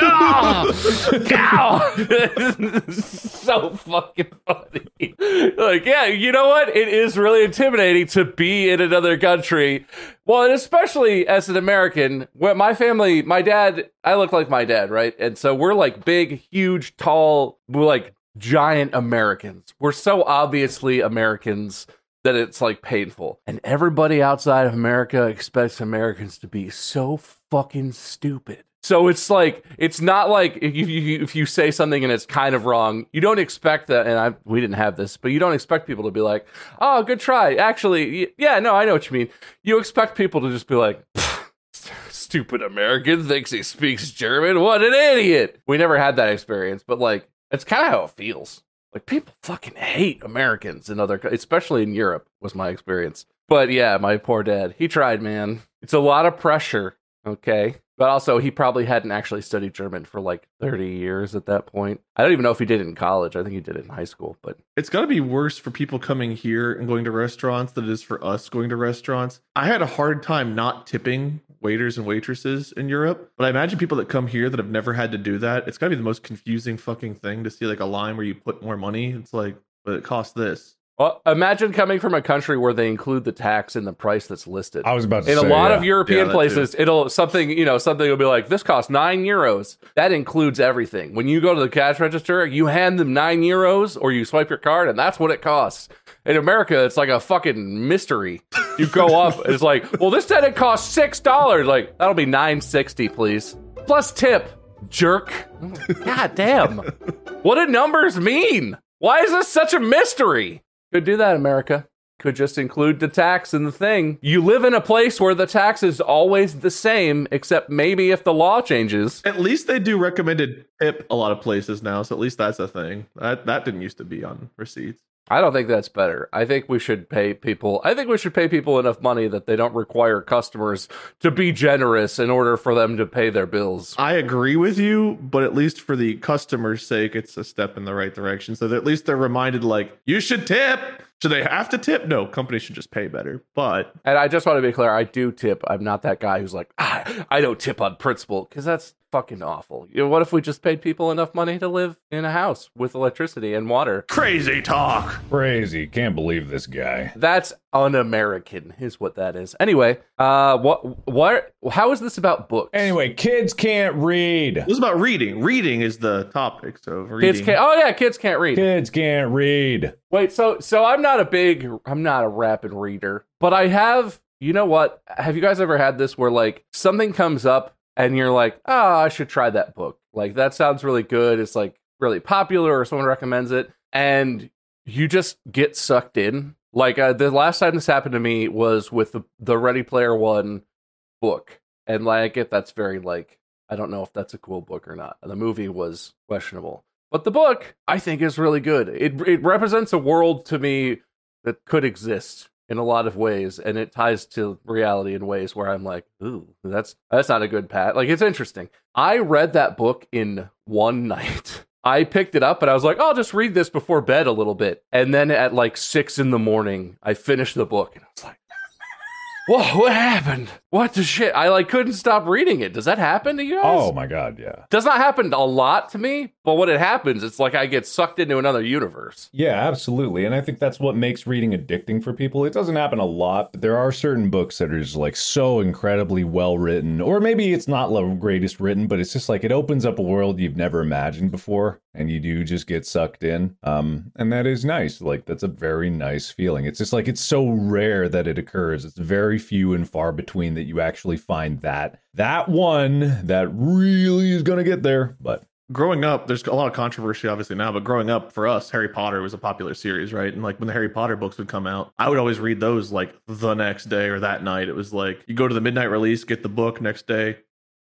oh, <laughs> God. so fucking funny. Like, yeah, you know what? It is really intimidating to be in another country. Well, and especially as an American, when my family, my dad, I look like my dad, right? And so we're like big, huge, tall, like giant Americans. We're so obviously Americans that it's like painful. And everybody outside of America expects Americans to be so fucking stupid. So it's like it's not like if you if you say something and it's kind of wrong, you don't expect that. And I we didn't have this, but you don't expect people to be like, "Oh, good try." Actually, yeah, no, I know what you mean. You expect people to just be like, "Stupid American thinks he speaks German. What an idiot!" We never had that experience, but like it's kind of how it feels. Like people fucking hate Americans in other, especially in Europe, was my experience. But yeah, my poor dad, he tried, man. It's a lot of pressure, okay? But also, he probably hadn't actually studied German for like 30 years at that point. I don't even know if he did it in college. I think he did it in high school, but It's got to be worse for people coming here and going to restaurants than it is for us going to restaurants. I had a hard time not tipping waiters and waitresses in Europe, but I imagine people that come here that have never had to do that. It's got to be the most confusing fucking thing to see like a line where you put more money. It's like, but it costs this. Well, imagine coming from a country where they include the tax in the price that's listed. I was about to in say a lot yeah. of European Yeah, that places, it'll something you know something will be like this costs nine euros. That includes everything. When you go to the cash register, you hand them nine euros or you swipe your card, and that's what it costs. In America, it's like a fucking mystery. You go <laughs> up, it's like, well, this said it costs six dollars. Like that'll be nine sixty, please, plus tip, jerk. <laughs> God damn, what do numbers mean? Why is this such a mystery? Could do that, America could just include the tax in the thing. You live in a place where the tax is always the same, except maybe if the law changes. At least they do recommended tip a lot of places now, so at least that's a thing. That that didn't used to be on receipts. I don't think that's better. I think we should pay people. I think we should pay people enough money that they don't require customers to be generous in order for them to pay their bills. I agree with you, but at least for the customer's sake, it's a step in the right direction. So that at least they're reminded, like, you should tip. Should they have to tip? No, companies should just pay better. But And I just want to be clear, I do tip. I'm not that guy who's like, ah, I don't tip on principle because that's fucking awful. You know, what if we just paid people enough money to live in a house with electricity and water? crazy talk. Crazy. Can't believe this guy. That's un-American, is what that is. Anyway, uh, what, what, how is this about books? Anyway, kids can't read. This is about reading. Reading is the topic. So reading. kids can't. Oh yeah, kids can't read. Kids can't read. Wait, so so I'm not a big, I'm not a rapid reader, but I have. You know what? Have you guys ever had this where like something comes up and you're like, oh, I should try that book. Like that sounds really good. It's like really popular, or someone recommends it, and you just get sucked in. Like uh, the last time this happened to me was with the, the Ready Player One book, and like I get that's very like I don't know if that's a cool book or not. The movie was questionable, but the book I think is really good. It it represents a world to me that could exist in a lot of ways, and it ties to reality in ways where I'm like, ooh, that's that's not a good pat. Like it's interesting. I read that book in one <laughs> night. I picked it up and I was like, oh, I'll just read this before bed a little bit. And then at like six in the morning, I finished the book and I was like, Whoa, what happened? What the shit? I like couldn't stop reading it. Does that happen to you guys? Oh my god, yeah. Does not happen a lot to me, but when it happens, it's like I get sucked into another universe. Yeah, absolutely. And I think that's what makes reading addicting for people. It doesn't happen a lot, but there are certain books that are just like so incredibly well written. Or maybe it's not the greatest written, but it's just like it opens up a world you've never imagined before. And you do just get sucked in. Um, and that is nice. Like that's a very nice feeling. It's just like it's so rare that it occurs. It's very few and far between that you actually find that that one that really is gonna get there. But growing up, there's a lot of controversy obviously now, but growing up for us, Harry Potter was a popular series, right? And like when the Harry Potter books would come out, I would always read those like the next day or that night. It was like you go to the midnight release, get the book next day,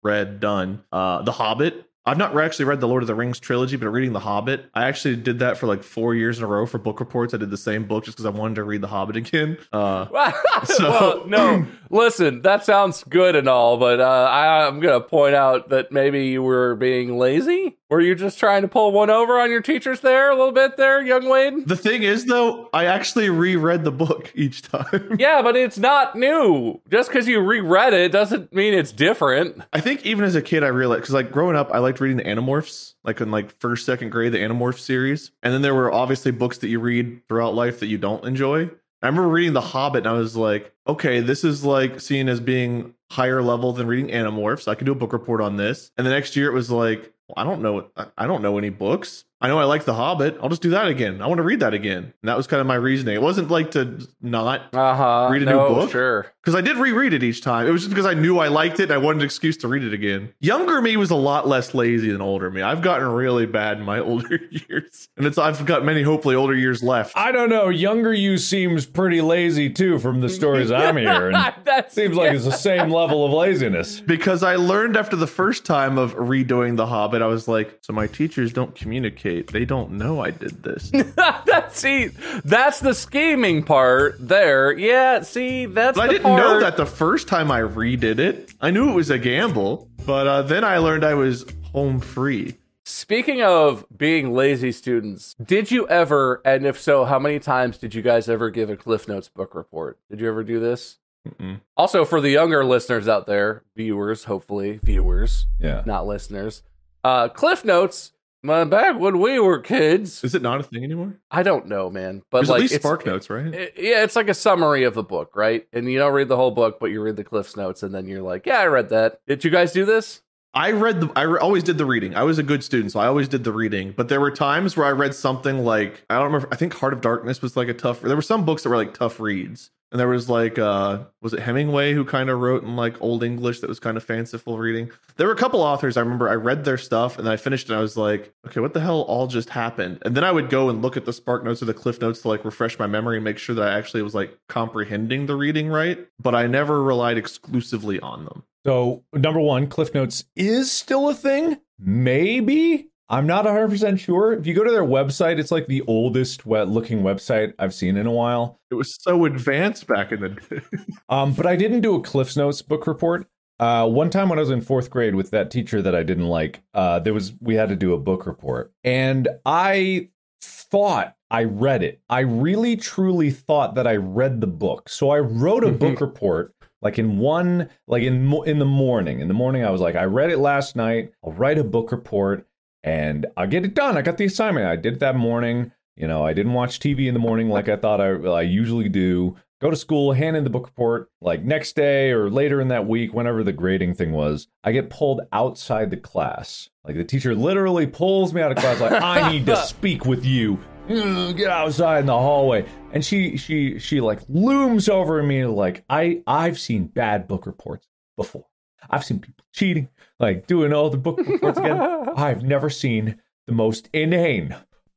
read, done. Uh, the Hobbit. I've not actually read the Lord of the Rings trilogy, but reading The Hobbit, I actually did that for like four years in a row for book reports. I did the same book just because I wanted to read The Hobbit again. Uh, <laughs> So- well, no, <laughs> listen, that sounds good and all, but uh, I, I'm going to point out that maybe you were being lazy. Were you just trying to pull one over on your teachers there a little bit there, young Wade? the thing is, though, I actually reread the book each time. <laughs> Yeah, but it's not new. Just because you reread it doesn't mean it's different. I think even as a kid, I realized because like growing up, I liked reading the Animorphs, like in like first, second grade, the Animorphs series, and then there were obviously books that you read throughout life that you don't enjoy. I remember reading The Hobbit, and I was like, okay, this is like seen as being higher level than reading Animorphs. I can do a book report on this. And the next year, it was like, I don't know, I don't know any books. I know I like The Hobbit. I'll just do that again. I want to read that again. And that was kind of my reasoning. It wasn't like to not Uh huh. Read a new book? Sure. because I did reread it each time. It was just because I knew I liked it and I wanted an excuse to read it again. Younger me was a lot less lazy than older me. I've gotten really bad in my <laughs> older years, and it's I've got many hopefully older years left. I don't know. Younger you seems pretty lazy too, from the stories I'm hearing. <laughs> that Seems like it's the same level of laziness. because I learned after the first time of redoing The Hobbit, I was like, so my teachers don't communicate. They don't know I did this. <laughs> that's see, that's the scheming part there. Yeah, see, that's I didn't part. know that the first time I redid it. I knew it was a gamble, but uh, then I learned I was home free. Speaking of being lazy students, did you ever, and if so, how many times did you guys ever give a Cliff Notes book report? Did you ever do this? Mm-mm. Also, for the younger listeners out there, viewers, hopefully, viewers, Yeah. not listeners, uh, Cliff Notes, my, back when we were kids, Is it not a thing anymore? I don't know, man, but There's like at least it's- Spark Notes, right? it- yeah, it's like a summary of the book, right? And you don't read the whole book, but you read the Cliff's Notes, and then you're like, yeah, I read that. Did you guys do this? I read the. I re- always did the reading. I was a good student, so I always did the reading. But there were times where I read something like I don't remember. I think Heart of Darkness was like a tough. There were some books that were like tough reads, and there was like uh was it Hemingway who kind of wrote in like old English that was kind of fanciful reading. There were a couple authors I remember. I read their stuff and then I finished and I was like, okay, what the hell all just happened? And then I would go and look at the Spark Notes or the Cliff Notes to like refresh my memory and make sure that I actually was like comprehending the reading right. But I never relied exclusively on them. So, number one, Cliff Notes is still a thing. Maybe. I'm not 100% sure. If you go to their website, it's like the oldest wet looking website I've seen in a while. It was so advanced back in the day. <laughs> Um, but I didn't do a Cliff's Notes book report. Uh, one time when I was in fourth grade with that teacher that I didn't like, uh, there was we had to do a book report, and I thought I read it. I really truly thought that I read the book, so I wrote a book report like in one like in in the morning. In the morning, I was like, I read it last night. I'll write a book report, and I'll get it done. I got the assignment. I did it that morning. You know, I didn't watch TV in the morning like I thought I, I usually do go to school, hand in the book report, like next day or later in that week, whenever the grading thing was, I get pulled outside the class. Like the teacher literally pulls me out of class, like, I need to <laughs> speak with you. Mm, get outside in the hallway. And she she she like looms over me like I I've seen bad book reports before. I've seen people cheating, like doing all the book <laughs> reports again. I've never seen the most inane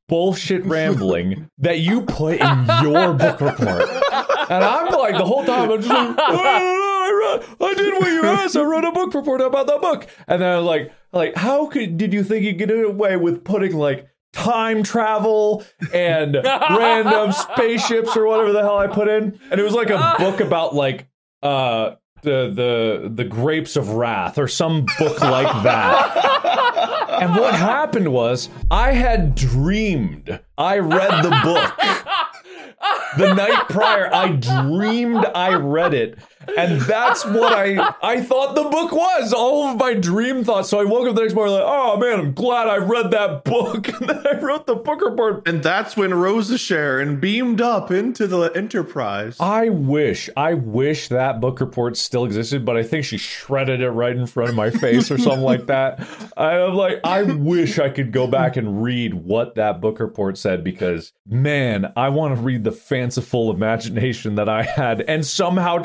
bullshit rambling that you put in your book report. And I'm like, the whole time, I'm just like, <laughs> "Oh, I, I did what you asked. I wrote a book report about that book. And then I was like, like, how could did you think you could get away with putting like time travel and <laughs> random spaceships or whatever the hell I put in? And it was like a book about like uh the the the grapes of wrath or some book like that. <laughs> And what happened was I had dreamed. I read the book <laughs> the night prior, I dreamed I read it, And that's what I I thought the book was. All of my dream thoughts. So I woke up the next morning like, oh man, I'm glad I read that book. <laughs> And then I wrote the book report. And that's when Rosa Sharon beamed up into the Enterprise. I wish, I wish that book report still existed, but I think she shredded it right in front of my face or something like that. I'm like, I wish I could go back and read what that book report said because, man, I want to read the fanciful imagination that I had and somehow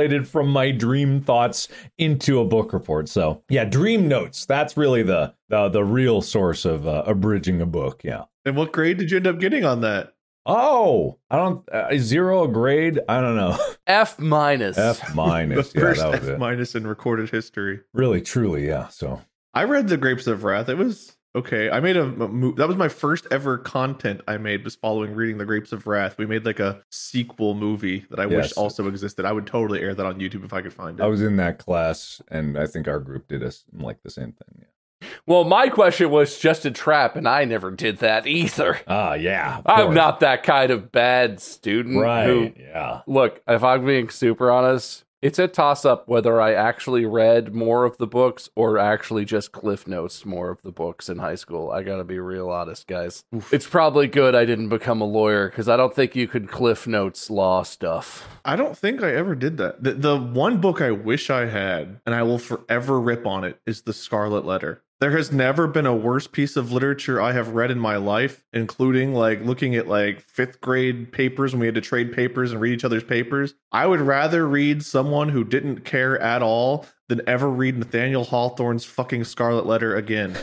translated from my dream thoughts into a book report. So, yeah, dream notes. That's really the the, the real source of uh, abridging a book. Yeah. And what grade did you end up getting on that? Oh, I don't uh, zero a grade. I don't know. <laughs> F minus. F <laughs> The minus. yeah, first that was F it. minus in recorded history. Really, truly, yeah. So I read The Grapes of Wrath. It was okay. I made a, a mo- that was my first ever content I made was following reading The Grapes of Wrath. We made like a sequel movie that I wish also existed. I would totally air that on YouTube if I could find it. I was in that class, and I think our group did us like the same thing. Yeah. Well, my question was just a trap, and I never did that either. Ah, yeah. I'm course. not that kind of bad student. right. Who, Yeah. look, if I'm being super honest, it's a toss up whether I actually read more of the books or actually just cliff notes more of the books in high school. I gotta be real honest, guys. It's probably good I didn't become a lawyer because I don't think you could cliff notes law stuff. I don't think I ever did that. The, the one book I wish I had, and I will forever rip on it, is The Scarlet Letter. There has never been a worse piece of literature I have read in my life, including like looking at like fifth grade papers when we had to trade papers and read each other's papers. I would rather read someone who didn't care at all than ever read Nathaniel Hawthorne's fucking Scarlet Letter again.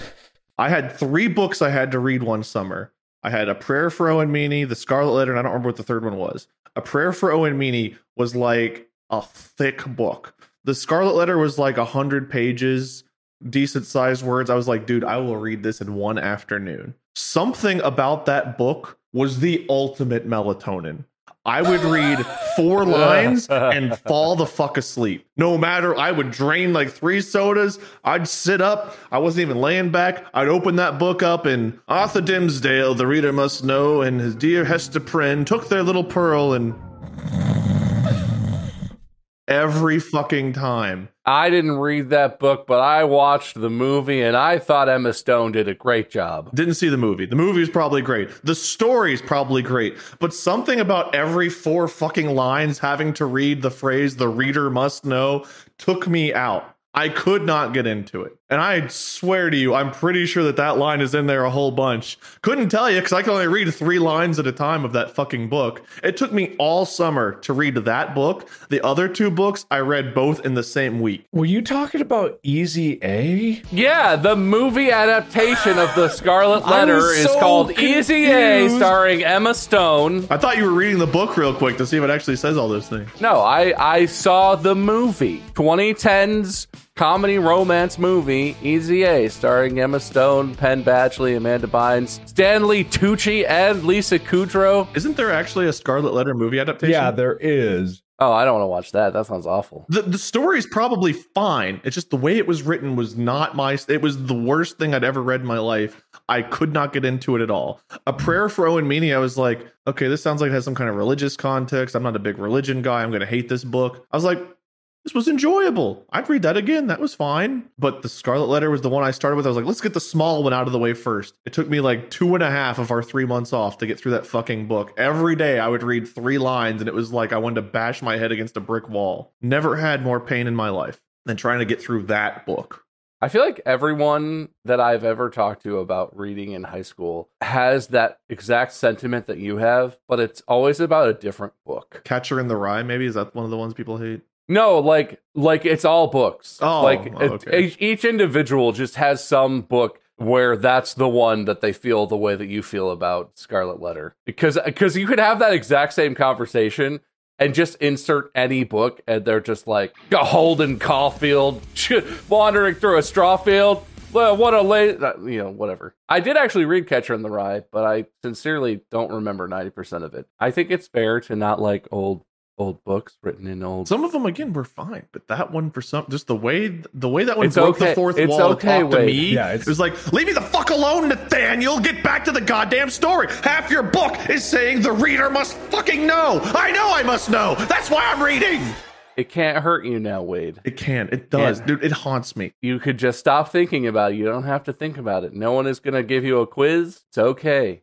I had three books I had to read one summer. I had A Prayer for Owen Meany, The Scarlet Letter, and I don't remember what the third one was. A Prayer for Owen Meany was like a thick book. The Scarlet Letter was like a hundred pages, decent sized words. I was like, dude, I will read this in one afternoon. Something about that book was the ultimate melatonin. I would read four <laughs> lines and <laughs> fall the fuck asleep. No matter, I would drain like three sodas. I'd sit up. I wasn't even laying back. I'd open that book up, and Arthur Dimmesdale, the reader must know, and his dear Hester Prynne took their little pearl and. Every fucking time. I didn't read that book, but I watched the movie and I thought Emma Stone did a great job. Didn't see the movie. The movie is probably great. The story is probably great. But something about every four fucking lines having to read the phrase the reader must know took me out. I could not get into it. And I swear to you, I'm pretty sure that that line is in there a whole bunch. Couldn't tell you because I can only read three lines at a time of that fucking book. It took me all summer to read that book. The other two books I read both in the same week. Were you talking about Easy A? Yeah, the movie adaptation of The Scarlet Letter was is so called Easy A, starring Emma Stone. I thought you were reading the book real quick to see if it actually says all those things. No, I I saw the movie 2010's comedy romance movie Easy A, starring Emma Stone, Penn Badgley, Amanda Bynes, Stanley Tucci, and Lisa Kudrow. Isn't there actually a Scarlet Letter movie adaptation? Yeah, there is. Oh, I don't want to watch that. That sounds awful. the the story's probably fine. It's just the way it was written was not my. It was the worst thing I'd ever read in my life. I could not get into it at all. A prayer for Owen Meany. I was like, okay, this sounds like it has some kind of religious context. I'm not a big religion guy. I'm going to hate this book. I was like, this was enjoyable. I'd read that again. That was fine. But the Scarlet Letter was the one I started with. I was like, let's get the small one out of the way first. It took me like two and a half of our three months off to get through that fucking book. Every day I would read three lines and it was like I wanted to bash my head against a brick wall. Never had more pain in my life than trying to get through that book. I feel like everyone that I've ever talked to about reading in high school has that exact sentiment that you have, but it's always about a different book. Catcher in the Rye, maybe? Is that one of the ones people hate? No, like like it's all books. Oh, like oh, it- each, individual just has some book where that's the one that they feel the way that you feel about Scarlet Letter. Because because you could have that exact same conversation and just insert any book and they're just like Holden Caulfield <laughs> wandering through a straw field. Well, what a late, uh, you know, whatever. I did actually read Catcher in the Rye, but I sincerely don't remember 90% of it. I think it's fair to not like old old books written in old Some of them again were fine, but that one for some just the way the way that one It's broke okay. the fourth It's wall okay, and talked to Wade. me. Yeah, it's- it was like, leave me the fuck alone, Nathaniel. Get back to the goddamn story. Half your book is saying the reader must fucking know. I know I must know. That's why I'm reading. It can't hurt you now, Wade. It can. It does, Yeah. dude. It haunts me. You could just stop thinking about it. You don't have to think about it. No one is going to give you a quiz. It's okay.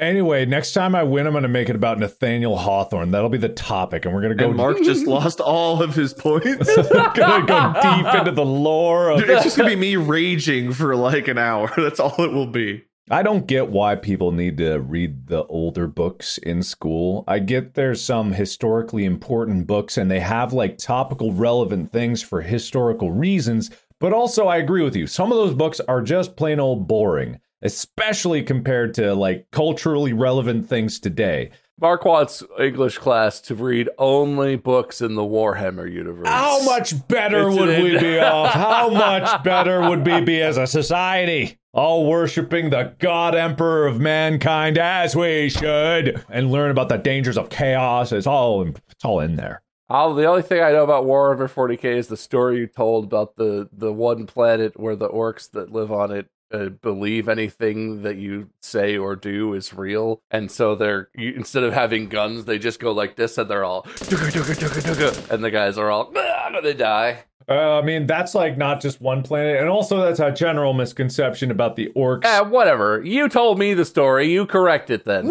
Anyway, next time I win, I'm going to make it about Nathaniel Hawthorne. That'll be the topic, and we're going to go. And Mark just lost all of his points. <laughs> going to go deep into the lore of Dude, it's just gonna be me raging for like an hour. <laughs> That's all it will be. I don't get why people need to read the older books in school. I get there's some historically important books and they have like topical relevant things for historical reasons, but also I agree with you. Some of those books are just plain old boring, especially compared to like culturally relevant things today. Mark wants English class to read only books in the Warhammer universe. How much better It's would an- we be off? How <laughs> much better would we be as a society? All worshiping the God Emperor of mankind as we should, and learn about the dangers of chaos. It's all it's all in there. All the only thing I know about Warhammer 40k is the story you told about the the one planet where the orcs that live on it uh, believe anything that you say or do is real, and so they're you, instead of having guns, they just go like this, and they're all "Dugga, dugga, dugga, dugga," and the guys are all "Ah, gonna die. Uh, I mean, that's like not just one planet, and also that's a general misconception about the orcs. Eh, whatever. You told me the story. You correct it then.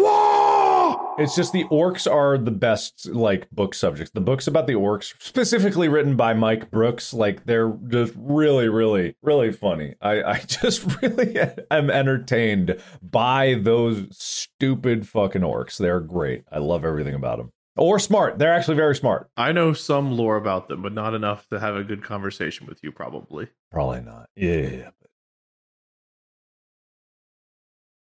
It's just the orcs are the best like book subjects. The books about the orcs, specifically written by Mike Brooks, like they're just really, really, really funny. I, I <laughs> just really am entertained by those stupid fucking orcs. They're great. I love everything about them. Or smart. They're actually very smart. I know some lore about them, but not enough to have a good conversation with you, probably. Probably not. Yeah.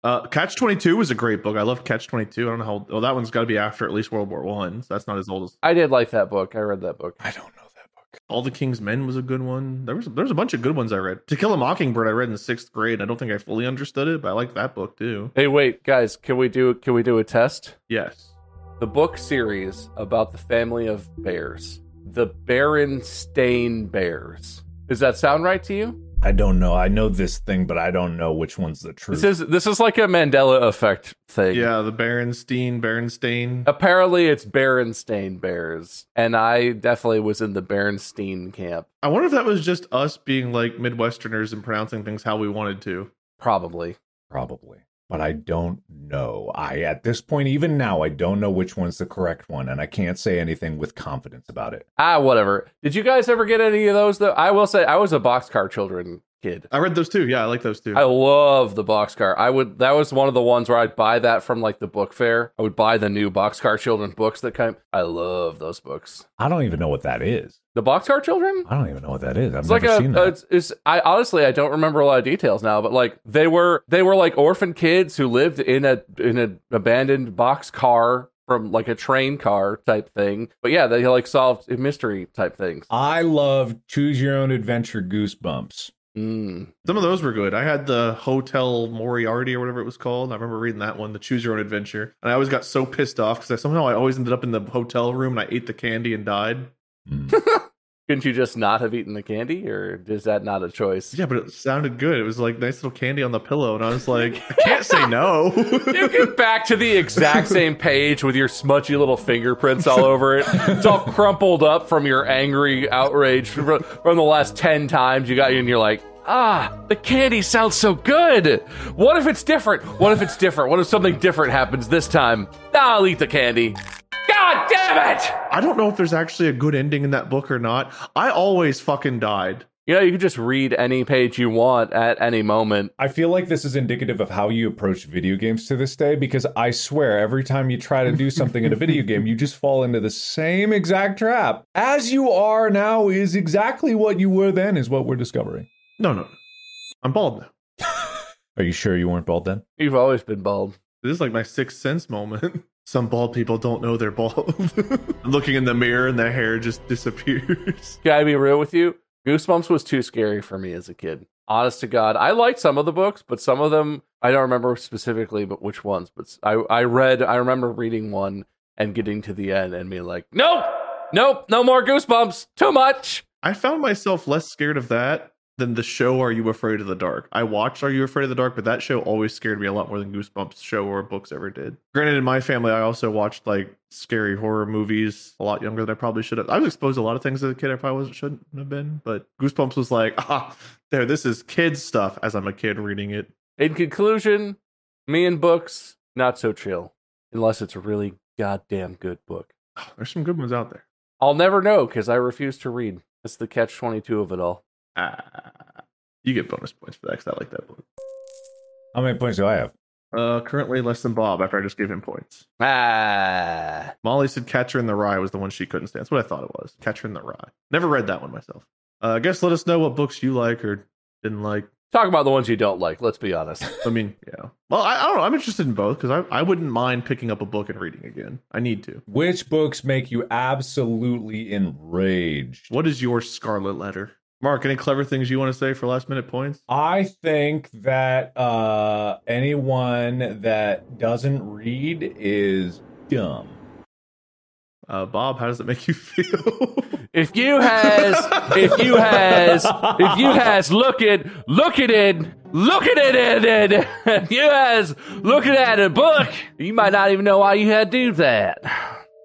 Uh, Catch Twenty Two was a great book. I love Catch Twenty Two. I don't know how. Well, that one's got to be after at least World War One. So that's not as old as I did like that book. I read that book. I don't know that book. All the King's Men was a good one. There was there's a bunch of good ones I read. To Kill a Mockingbird I read in sixth grade. I don't think I fully understood it, but I like that book too. Hey, wait, guys, can we do can we do a test? Yes. The book series about the family of bears, the Berenstain Bears. Does that sound right to you? I don't know. I know this thing, but I don't know which one's the truth. This is this is like a Mandela effect thing. Yeah, the Berenstein, Berenstain. Apparently, it's Berenstain Bears, and I definitely was in the Berenstein camp. I wonder if that was just us being like Midwesterners and pronouncing things how we wanted to. Probably. Probably. But I don't know. I at this point, even now, I don't know which one's the correct one, and I can't say anything with confidence about it. Ah, whatever. Did you guys ever get any of those? Though I will say, I was a Boxcar Children kid. I read those too. Yeah, I like those too. I love the boxcar. I would. That was one of the ones where I'd buy that from like the book fair. I would buy the new boxcar children books that come. I love those books. I don't even know what that is. The boxcar children. I don't even know what that is. I've It's never like a. seen that. It's, it's. I honestly, I don't remember a lot of details now, but like they were, they were like orphan kids who lived in a in an abandoned box car from like a train car type thing. But yeah, they like solved mystery type things. I love Choose Your Own Adventure Goosebumps. Mm. Some of those were good. I had the Hotel Moriarty or whatever it was called. I remember reading that one, the Choose Your Own Adventure, and I always got so pissed off because I, somehow I always ended up in the hotel room and I ate the candy and died. Mm. <laughs> Couldn't you just not have eaten the candy, or is that not a choice? Yeah, but it sounded good. It was like nice little candy on the pillow, and I was like, <laughs> I can't say no. You get back to the exact same page with your smudgy little fingerprints all over it. It's all crumpled up from your angry outrage from, from the last 10 times you got in. You're like, ah, the candy sounds so good. What if it's different? What if it's different? What if something different happens this time? Ah, I'll eat the candy. God damn it! I don't know if there's actually a good ending in that book or not. I always fucking died. You know, you can just read any page you want at any moment. I feel like this is indicative of how you approach video games to this day because I swear every time you try to do something in a video <laughs> game, you just fall into the same exact trap. As you are now is exactly what you were then, is what we're discovering. No, no, no. I'm bald now. <laughs> Are you sure you weren't bald then? You've always been bald. This is like my sixth sense moment. <laughs> Some bald people don't know they're bald. <laughs> Looking in the mirror and the hair just disappears. <laughs> Can I be real with you? Goosebumps was too scary for me as a kid. Honest to God, I liked some of the books, but some of them I don't remember specifically, but which ones. But I I read I remember reading one and getting to the end and being like, nope, nope, no more Goosebumps, too much. I found myself less scared of that than the show Are You Afraid of the Dark. I watched Are You Afraid of the Dark, but that show always scared me a lot more than Goosebumps show or books ever did. Granted, in my family, I also watched like scary horror movies a lot younger than I probably should have. I was exposed to a lot of things as a kid I probably wasn't, shouldn't have been, but Goosebumps was like, ah, there, this is kids stuff as I'm a kid reading it. In conclusion, me and books, not so chill. Unless it's a really goddamn good book. <sighs> There's some good ones out there. I'll never know because I refuse to read. It's the catch 22 of it all. Ah, you get bonus points for that because I like that book. How many points do I have? Uh, currently less than Bob after I just gave him points. Ah. Molly said Catcher in the Rye was the one she couldn't stand. That's what I thought it was. Catcher in the Rye. Never read that one myself. Uh, I guess let us know what books you like or didn't like. Talk about the ones you don't like, let's be honest. <laughs> I mean, yeah. Well, I, I don't know. I'm interested in both because I, I wouldn't mind picking up a book and reading again. I need to. Which books make you absolutely enraged? What is your scarlet letter? Mark, any clever things you want to say for last minute points? I think that uh, anyone that doesn't read is dumb. Uh, Bob, how does it make you feel? <laughs> If you has, if you has, if you has look at, look at it, look at it, and, <laughs> and if you has looking at a book, you might not even know why you had to do that.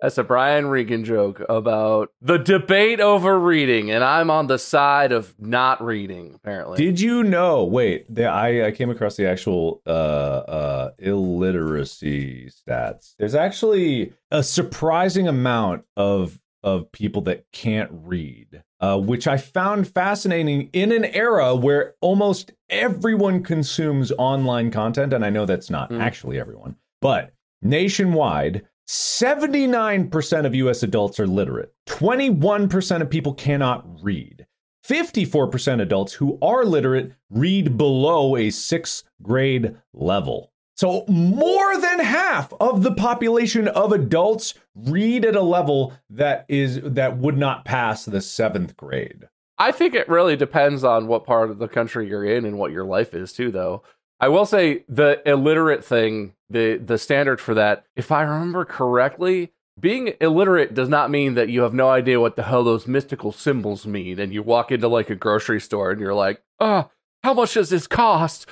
That's a Brian Regan joke about the debate over reading, and I'm on the side of not reading. Apparently, Did you know? Wait, the, I, I came across the actual uh, uh, illiteracy stats. There's actually a surprising amount of of people that can't read, uh, which I found fascinating in an era where almost everyone consumes online content, and I know that's not Mm. actually everyone, but nationwide. 79% of US adults are literate. 21% of people cannot read. 54% of adults who are literate read below a sixth grade level. So, more than half of the population of adults read at a level that is that would not pass the seventh grade. I think it really depends on what part of the country you're in and what your life is too though. I will say the illiterate thing, the the standard for that, if I remember correctly, being illiterate does not mean that you have no idea what the hell those mystical symbols mean and you walk into like a grocery store and you're like, "Uh, how much does this cost?"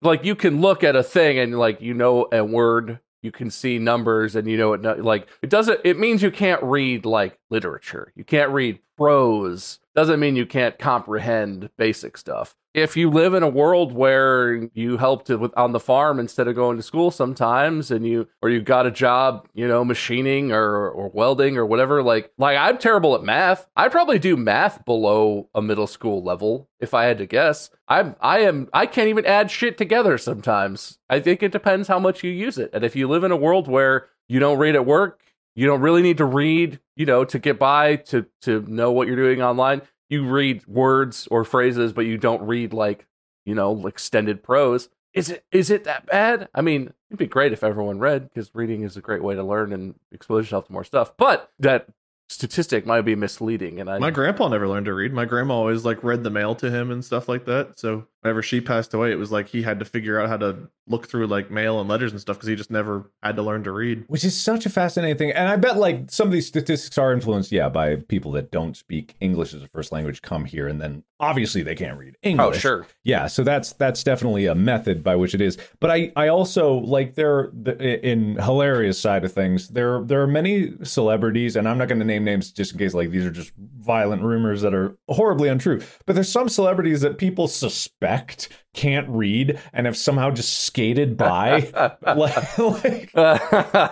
Like you can look at a thing and like you know a word you can see numbers and you know it like it doesn't it means you can't read like literature. You can't read prose. Doesn't mean you can't comprehend basic stuff if you live in a world where you helped with, on the farm instead of going to school sometimes and you or you got a job you know machining or or welding or whatever like like i'm terrible at math. I probably do math below a middle school level if i had to guess. I'm i am i can't even add shit together sometimes. I think it depends how much you use it. And if you live in a world where you don't read at work you don't really need to read you know to get by to to know what you're doing online you read words or phrases but you don't read like you know extended prose is it is it that bad i mean it'd be great if everyone read because reading is a great way to learn and expose yourself to more stuff but that statistic might be misleading and i My grandpa never learned to read. My grandma always like read the mail to him and stuff like that. So whenever she passed away, it was like he had to figure out how to look through like mail and letters and stuff because he just never had to learn to read. Which is such a fascinating thing. And I bet like some of these statistics are influenced, yeah, by people that don't speak English as a first language come here and then obviously they can't read oh, English. oh sure Yeah, so that's that's definitely a method by which it is. But I I also like there the, in hilarious side of things. There there are many celebrities, and I'm not going to name names just in case like these are just violent rumors that are horribly untrue. But there's some celebrities that people suspect can't read and have somehow just skated by, <laughs> like, like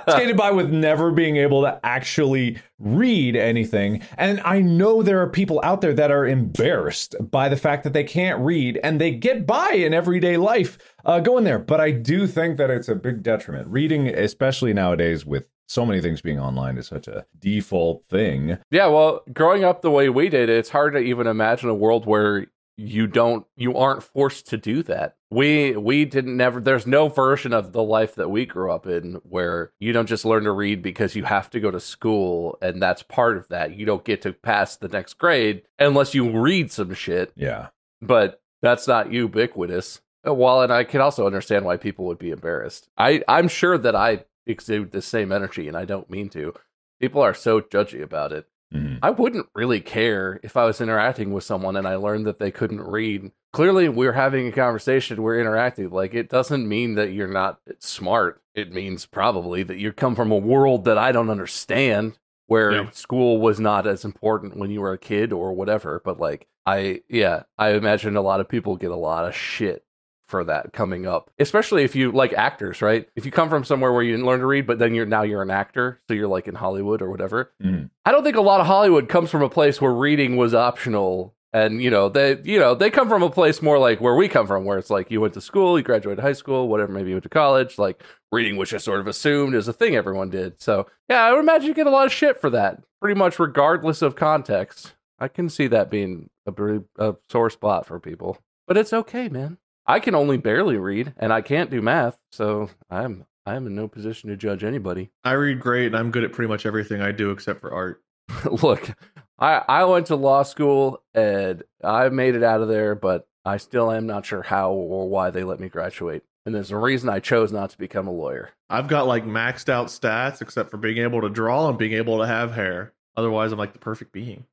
skated by with never being able to actually read anything. And I know there are people out there that are embarrassed by the fact that they can't read and they get by in everyday life uh, going there. But I do think that it's a big detriment. Reading, especially nowadays with so many things being online, is such a default thing. Yeah, well, growing up the way we did, it's hard to even imagine a world where you don't you aren't forced to do that. We we didn't never there's no version of the life that we grew up in where you don't just learn to read because you have to go to school and that's part of that. You don't get to pass the next grade unless you read some shit, Yeah. but that's not ubiquitous. Uh, While and I can also understand why people would be embarrassed. I I'm sure that I exude the same energy and I don't mean to. People are so judgy about it. Mhm. I wouldn't really care if I was interacting with someone and I learned that they couldn't read. Clearly, we're having a conversation, we're interacting. Like, it doesn't mean that you're not smart. It means probably that you come from a world that I don't understand, where Yeah. school was not as important when you were a kid or whatever. But, like, I, yeah, I imagine a lot of people get a lot of shit for that coming up. Especially if you like actors right? If you come from somewhere where you didn't learn to read but then you're now you're an actor so you're like in hollywood or whatever. Mhm. i don't think a lot of hollywood comes from a place where reading was optional. And you know they you know they come from a place more like where we come from where it's like you went to school you graduated high school whatever maybe you went to college like reading which just sort of assumed is a thing everyone did. So yeah i would imagine you get a lot of shit for that pretty much regardless of context. I can see that being a, a sore spot for people. But it's okay man I can only barely read and I can't do math, so I'm I'm in no position to judge anybody. I read great, and I'm good at pretty much everything I do except for art. <laughs> Look, I I went to law school and I made it out of there, but I still am not sure how or why they let me graduate. And there's a reason I chose not to become a lawyer. I've got like maxed out stats except for being able to draw and being able to have hair. Otherwise, I'm like the perfect being.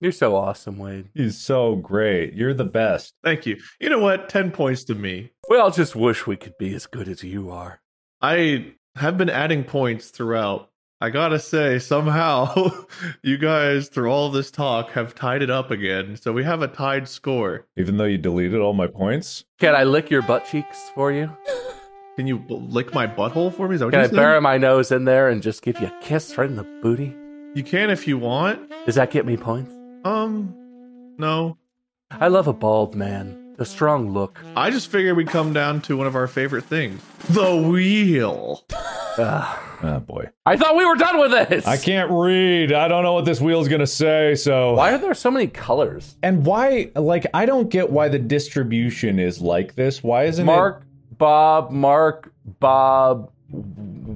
You're so awesome, Wade. He's so great. You're the best. Thank you. You know what? 10 points to me. We all just wish we could be as good as you are. I have been adding points throughout. I gotta say, somehow <laughs> you guys, through all this talk, have tied it up again. So we have a tied score. Even though you deleted all my points. Can I lick your butt cheeks for you? <gasps> Can you lick my butthole for me? Is that what Can I said? bury my nose in there and just give you a kiss right in the booty? You can if you want. Does that get me points? Um, no. I love a bald man. A strong look. I just figured we'd come down to one of our favorite things the wheel. Ugh. Oh boy. I thought we were done with this. I can't read. I don't know what this wheel's gonna say, so Why are there so many colors? and why like I don't get why the distribution is like this. Why isn't it Mark, Bob, Mark, Bob,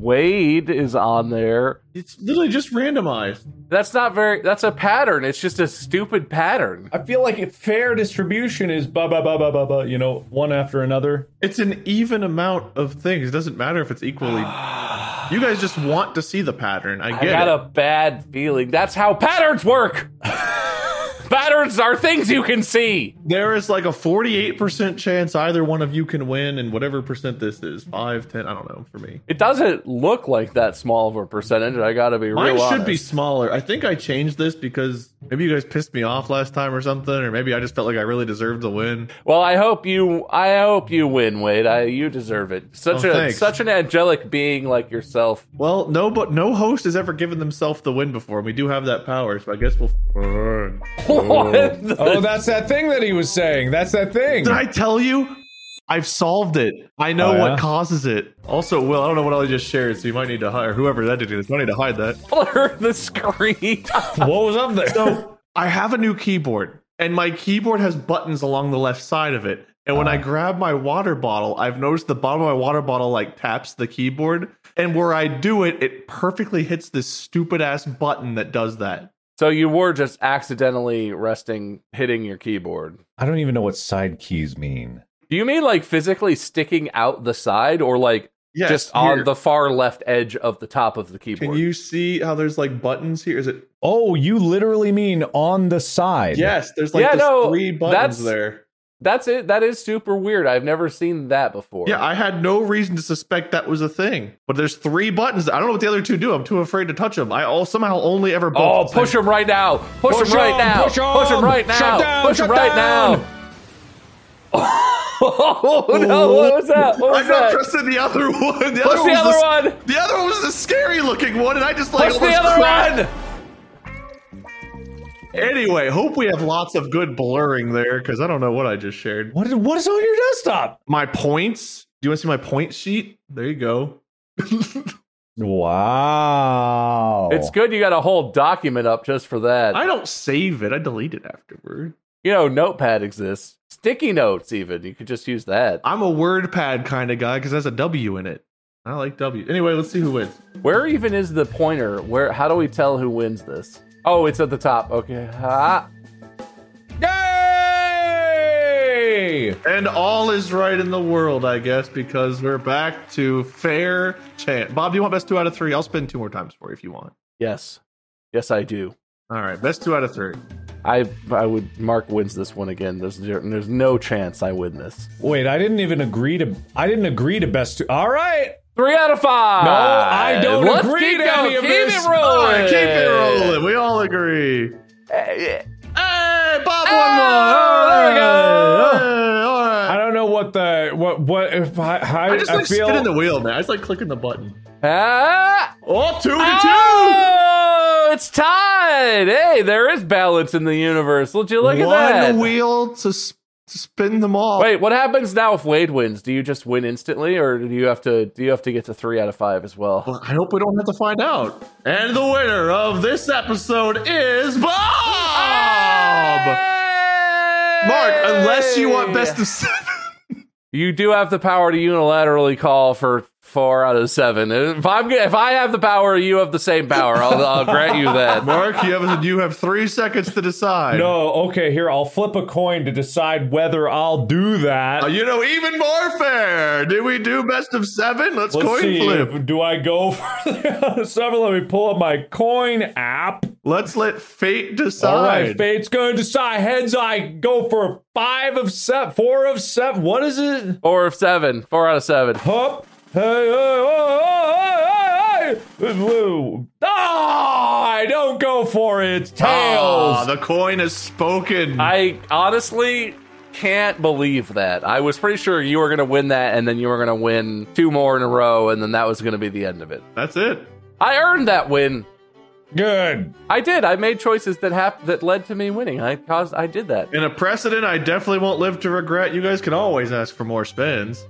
Wade is on there. It's literally just randomized. That's not very. That's a pattern. It's just a stupid pattern. I feel like a fair distribution is ba ba ba ba ba ba, you know, one after another. It's an even amount of things. It doesn't matter if it's equally. <sighs> you guys just want to see the pattern. I get. I got it. a bad feeling. That's how patterns work. <laughs> patterns are things you can see. There is like a 48% chance either one of you can win, and whatever percent this is 5, 10, I don't know for me. It doesn't look like that small of a percentage. I got to be Mine real should be smaller. I think I changed this because maybe you guys pissed me off last time or something, or maybe I just felt like I really deserved to win. Well, I hope you. I hope you win, Wade. I, you deserve it. Such Oh, a thanks. such an angelic being like yourself. Well, no, but no host has ever given themselves the win before. and We do have that power, so I guess we'll. Oh. <laughs> What the- Oh, that's that thing that he was saying. That's that thing. Did I tell you? I've solved it. I know Oh, yeah? what causes it. Also, Will, I don't know what I just shared, so you might need to hide, or whoever edited this, might need to hide that. <laughs> blur the screen. <laughs> what was up there? So I have a new keyboard, and my keyboard has buttons along the left side of it. And when I uh-huh. grab my water bottle, I've noticed the bottom of my water bottle like taps the keyboard, and where I do it, it perfectly hits this stupid ass button that does that. So you were just accidentally resting, hitting your keyboard. I don't even know what side keys mean. Do you mean like physically sticking out the side, or like Yes, just on the far left edge of the top of the keyboard? Can you see how there's like buttons here? Is it? Oh, you literally mean on the side. Yes, there's like Yeah, no, three buttons that's- there. That's it. That is super weird. I've never seen that before. Yeah, I had no reason to suspect that was a thing. But there's three buttons. I don't know what the other two do. I'm too afraid to touch them. I all somehow only ever. Oh, both- push them right now! Push, Push him right 'em, now! push 'em! Push them right now! Shut down, push him shut right down! now! <laughs> oh no! What was that? What was I'm not that? trusting the other <laughs> one. The Push other, the one was other the, one! The other one was the scary looking one, and I just like Push the other cried. one! Anyway, hope we have lots of good blurring there because I don't know what I just shared. What is, what is on your desktop? My points. Do you want to see my point sheet? There you go. Wow. It's good you got a whole document up just for that. I don't save it. I delete it afterward. you know, Notepad exists. Sticky notes, even. You could just use that. I'm a WordPad kind of guy because there's a W in it. I like W. Anyway, let's see who wins. Where even is the pointer? Where? How do we tell who wins this? Oh, it's at the top. Okay. Ah. Yay! And all is right in the world, I guess, because we're back to fair chance. Bob, do you want best two out of three? I'll spin two more times for you if you want. Yes. Yes, I do. All right, best two out of three. I I would Mark wins this one again. There's there's no chance I win this. Wait, I didn't even agree to. I didn't agree to best two. All right. Three out of five. No, I don't Let's agree keep to going. any of keep this. It All rolling. right, keep it rolling. We all agree. Hey, Hey, Bob Oh, won one. there we go. Hey, all I don't know what the what what if I I, I just like feel spinning the wheel, man. I just like clicking the button. Ah! Oh, two to Oh, it's tied. Hey, there is balance in the universe. Would you look two. at One that? wheel to, s- to spin them all. Wait, what happens now if Wade wins? Do you just win instantly, or do you have to do you have to get to three out of five as well? Well, I hope we don't have to find out. And the winner of this episode is Bob. Mark, unless you want best of seven. You do have the power to unilaterally call for four out of seven. If I'm if I have the power, you have the same power. I'll, I'll grant you that. <laughs> Mark, you have you have three seconds to decide. No, okay, here I'll flip a coin to decide whether I'll do that. Uh, you know, even more fair. Did we do best of seven? Let's, Let's coin see. flip. Do I go <laughs> for seven? Let me pull up my coin app. Let's let fate decide. All right, fate's going to decide. Heads, I go for five of seven, four of seven. What is it? Four of seven. Four out of seven. Hup. Hey, hey, hey, hey, hey, hey. Woo. Ah, I don't go for it. It's Ah, the coin has spoken. I honestly can't believe that. I was pretty sure you were going to win that, and then you were going to win two more in a row, and then that was going to be the end of it. That's it. I earned that win. Good. I did. I made choices that hap- that led to me winning. I caused. I did that. In a precedent I definitely won't live to regret. You guys can always ask for more spins.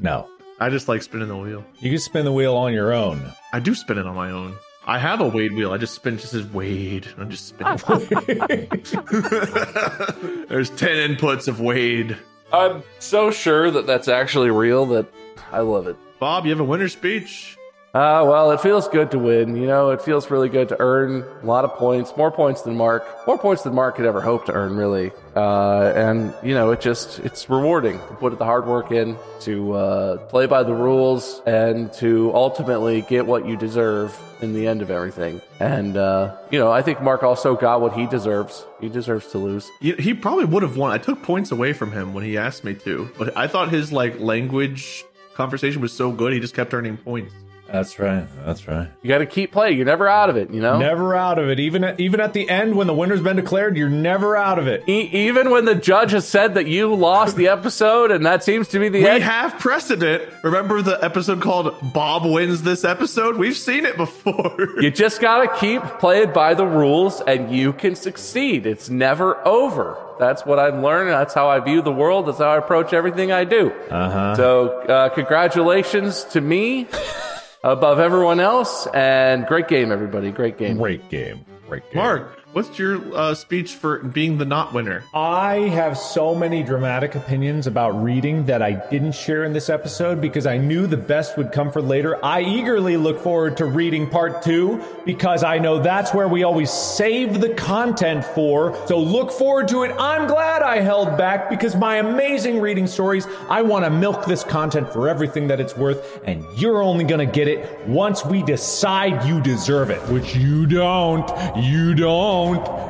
No. I just like spinning the wheel. You can spin the wheel on your own. I do spin it on my own. I have a Wade wheel. I just spin it just as Wade. I'm just spinning. <laughs> <laughs> There's 10 inputs of Wade. I'm so sure that that's actually real that I love it. Bob, you have a winner speech. Uh, well, it feels good to win. You know, it feels really good to earn a lot of points, more points than Mark, more points than Mark could ever hope to earn, really. Uh, and you know, it just it's rewarding to put the hard work in, to uh, play by the rules, and to ultimately get what you deserve in the end of everything. And uh, you know, I think Mark also got what he deserves. He deserves to lose. He he probably would have won. I took points away from him when he asked me to, but I thought his like language conversation was so good. He just kept earning points. That's right. That's right. You got to keep playing. You're never out of it. You know. Never out of it. Even at, even at the end when the winner's been declared, you're never out of it. E- even when the judge has said that you lost the episode, and that seems to be the end. We end. have precedent. Remember the episode called Bob Wins This Episode? We've seen it before. You just gotta keep playing by the rules and you can succeed. It's never over. That's what I'm learning. That's how I view the world. That's how I approach everything I do. Uh-huh. So, uh, congratulations to me above everyone else. And great game, everybody. Great game. Great game. Great game. Mark, what's your uh, speech for being the not winner? I have so many dramatic opinions about reading that I didn't share in this episode because I knew the best would come for later. I eagerly look forward to reading part two because I know that's where we always save the content for. So look forward to it. I'm glad I held back because my amazing reading stories, I want to milk this content for everything that it's worth, and you're only going to get it once we decide you deserve it, which you don't. You don't.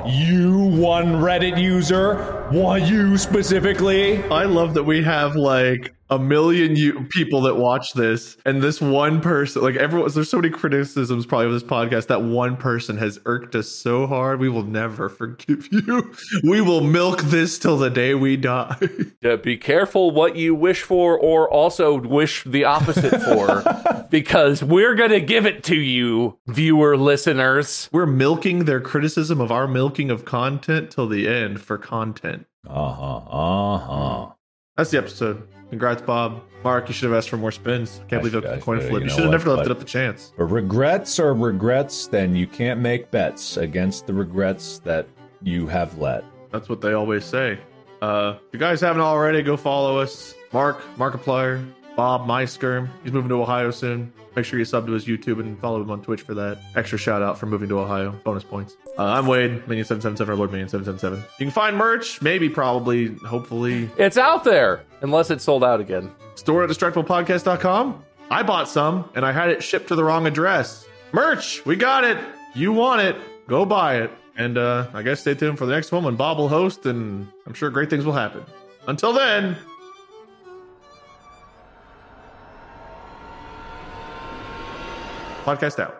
You one Reddit user. One you specifically. I love that we have like a million you, people that watch this, and this one person, like everyone, there's so many criticisms probably of this podcast. That one person has irked us so hard. We will never forgive <laughs> you. We will milk this till the day we die. <laughs> Yeah, be careful what you wish for or also wish the opposite for <laughs> because we're going to give it to you, viewer listeners. We're milking their criticism of our milking of content till the end for content. Uh huh. Uh huh. That's the episode. Congrats, Bob. Mark, you should have asked for more spins. Can't I believe that coin flip. you You, should have never left it up to chance. But regrets are regrets, then you can't make bets against the regrets that you have let. That's what they always say. Uh, if you guys haven't already, go follow us. Mark, Markiplier, Bob Muyskerm. He's moving to Ohio soon. Make sure you sub to his YouTube and follow him on Twitch for that. Extra shout out for moving to Ohio. Bonus points. Uh, I'm Wade, Minion777, or Lord Minion777. You can find merch, maybe, probably, hopefully. It's out there unless it's sold out again. Store at distractiblepodcast.com. I bought some and I had it shipped to the wrong address. Merch, we got it. you want it, go buy it. And uh, I guess stay tuned for the next one when Bob will host, and I'm sure great things will happen. Until then, podcast out.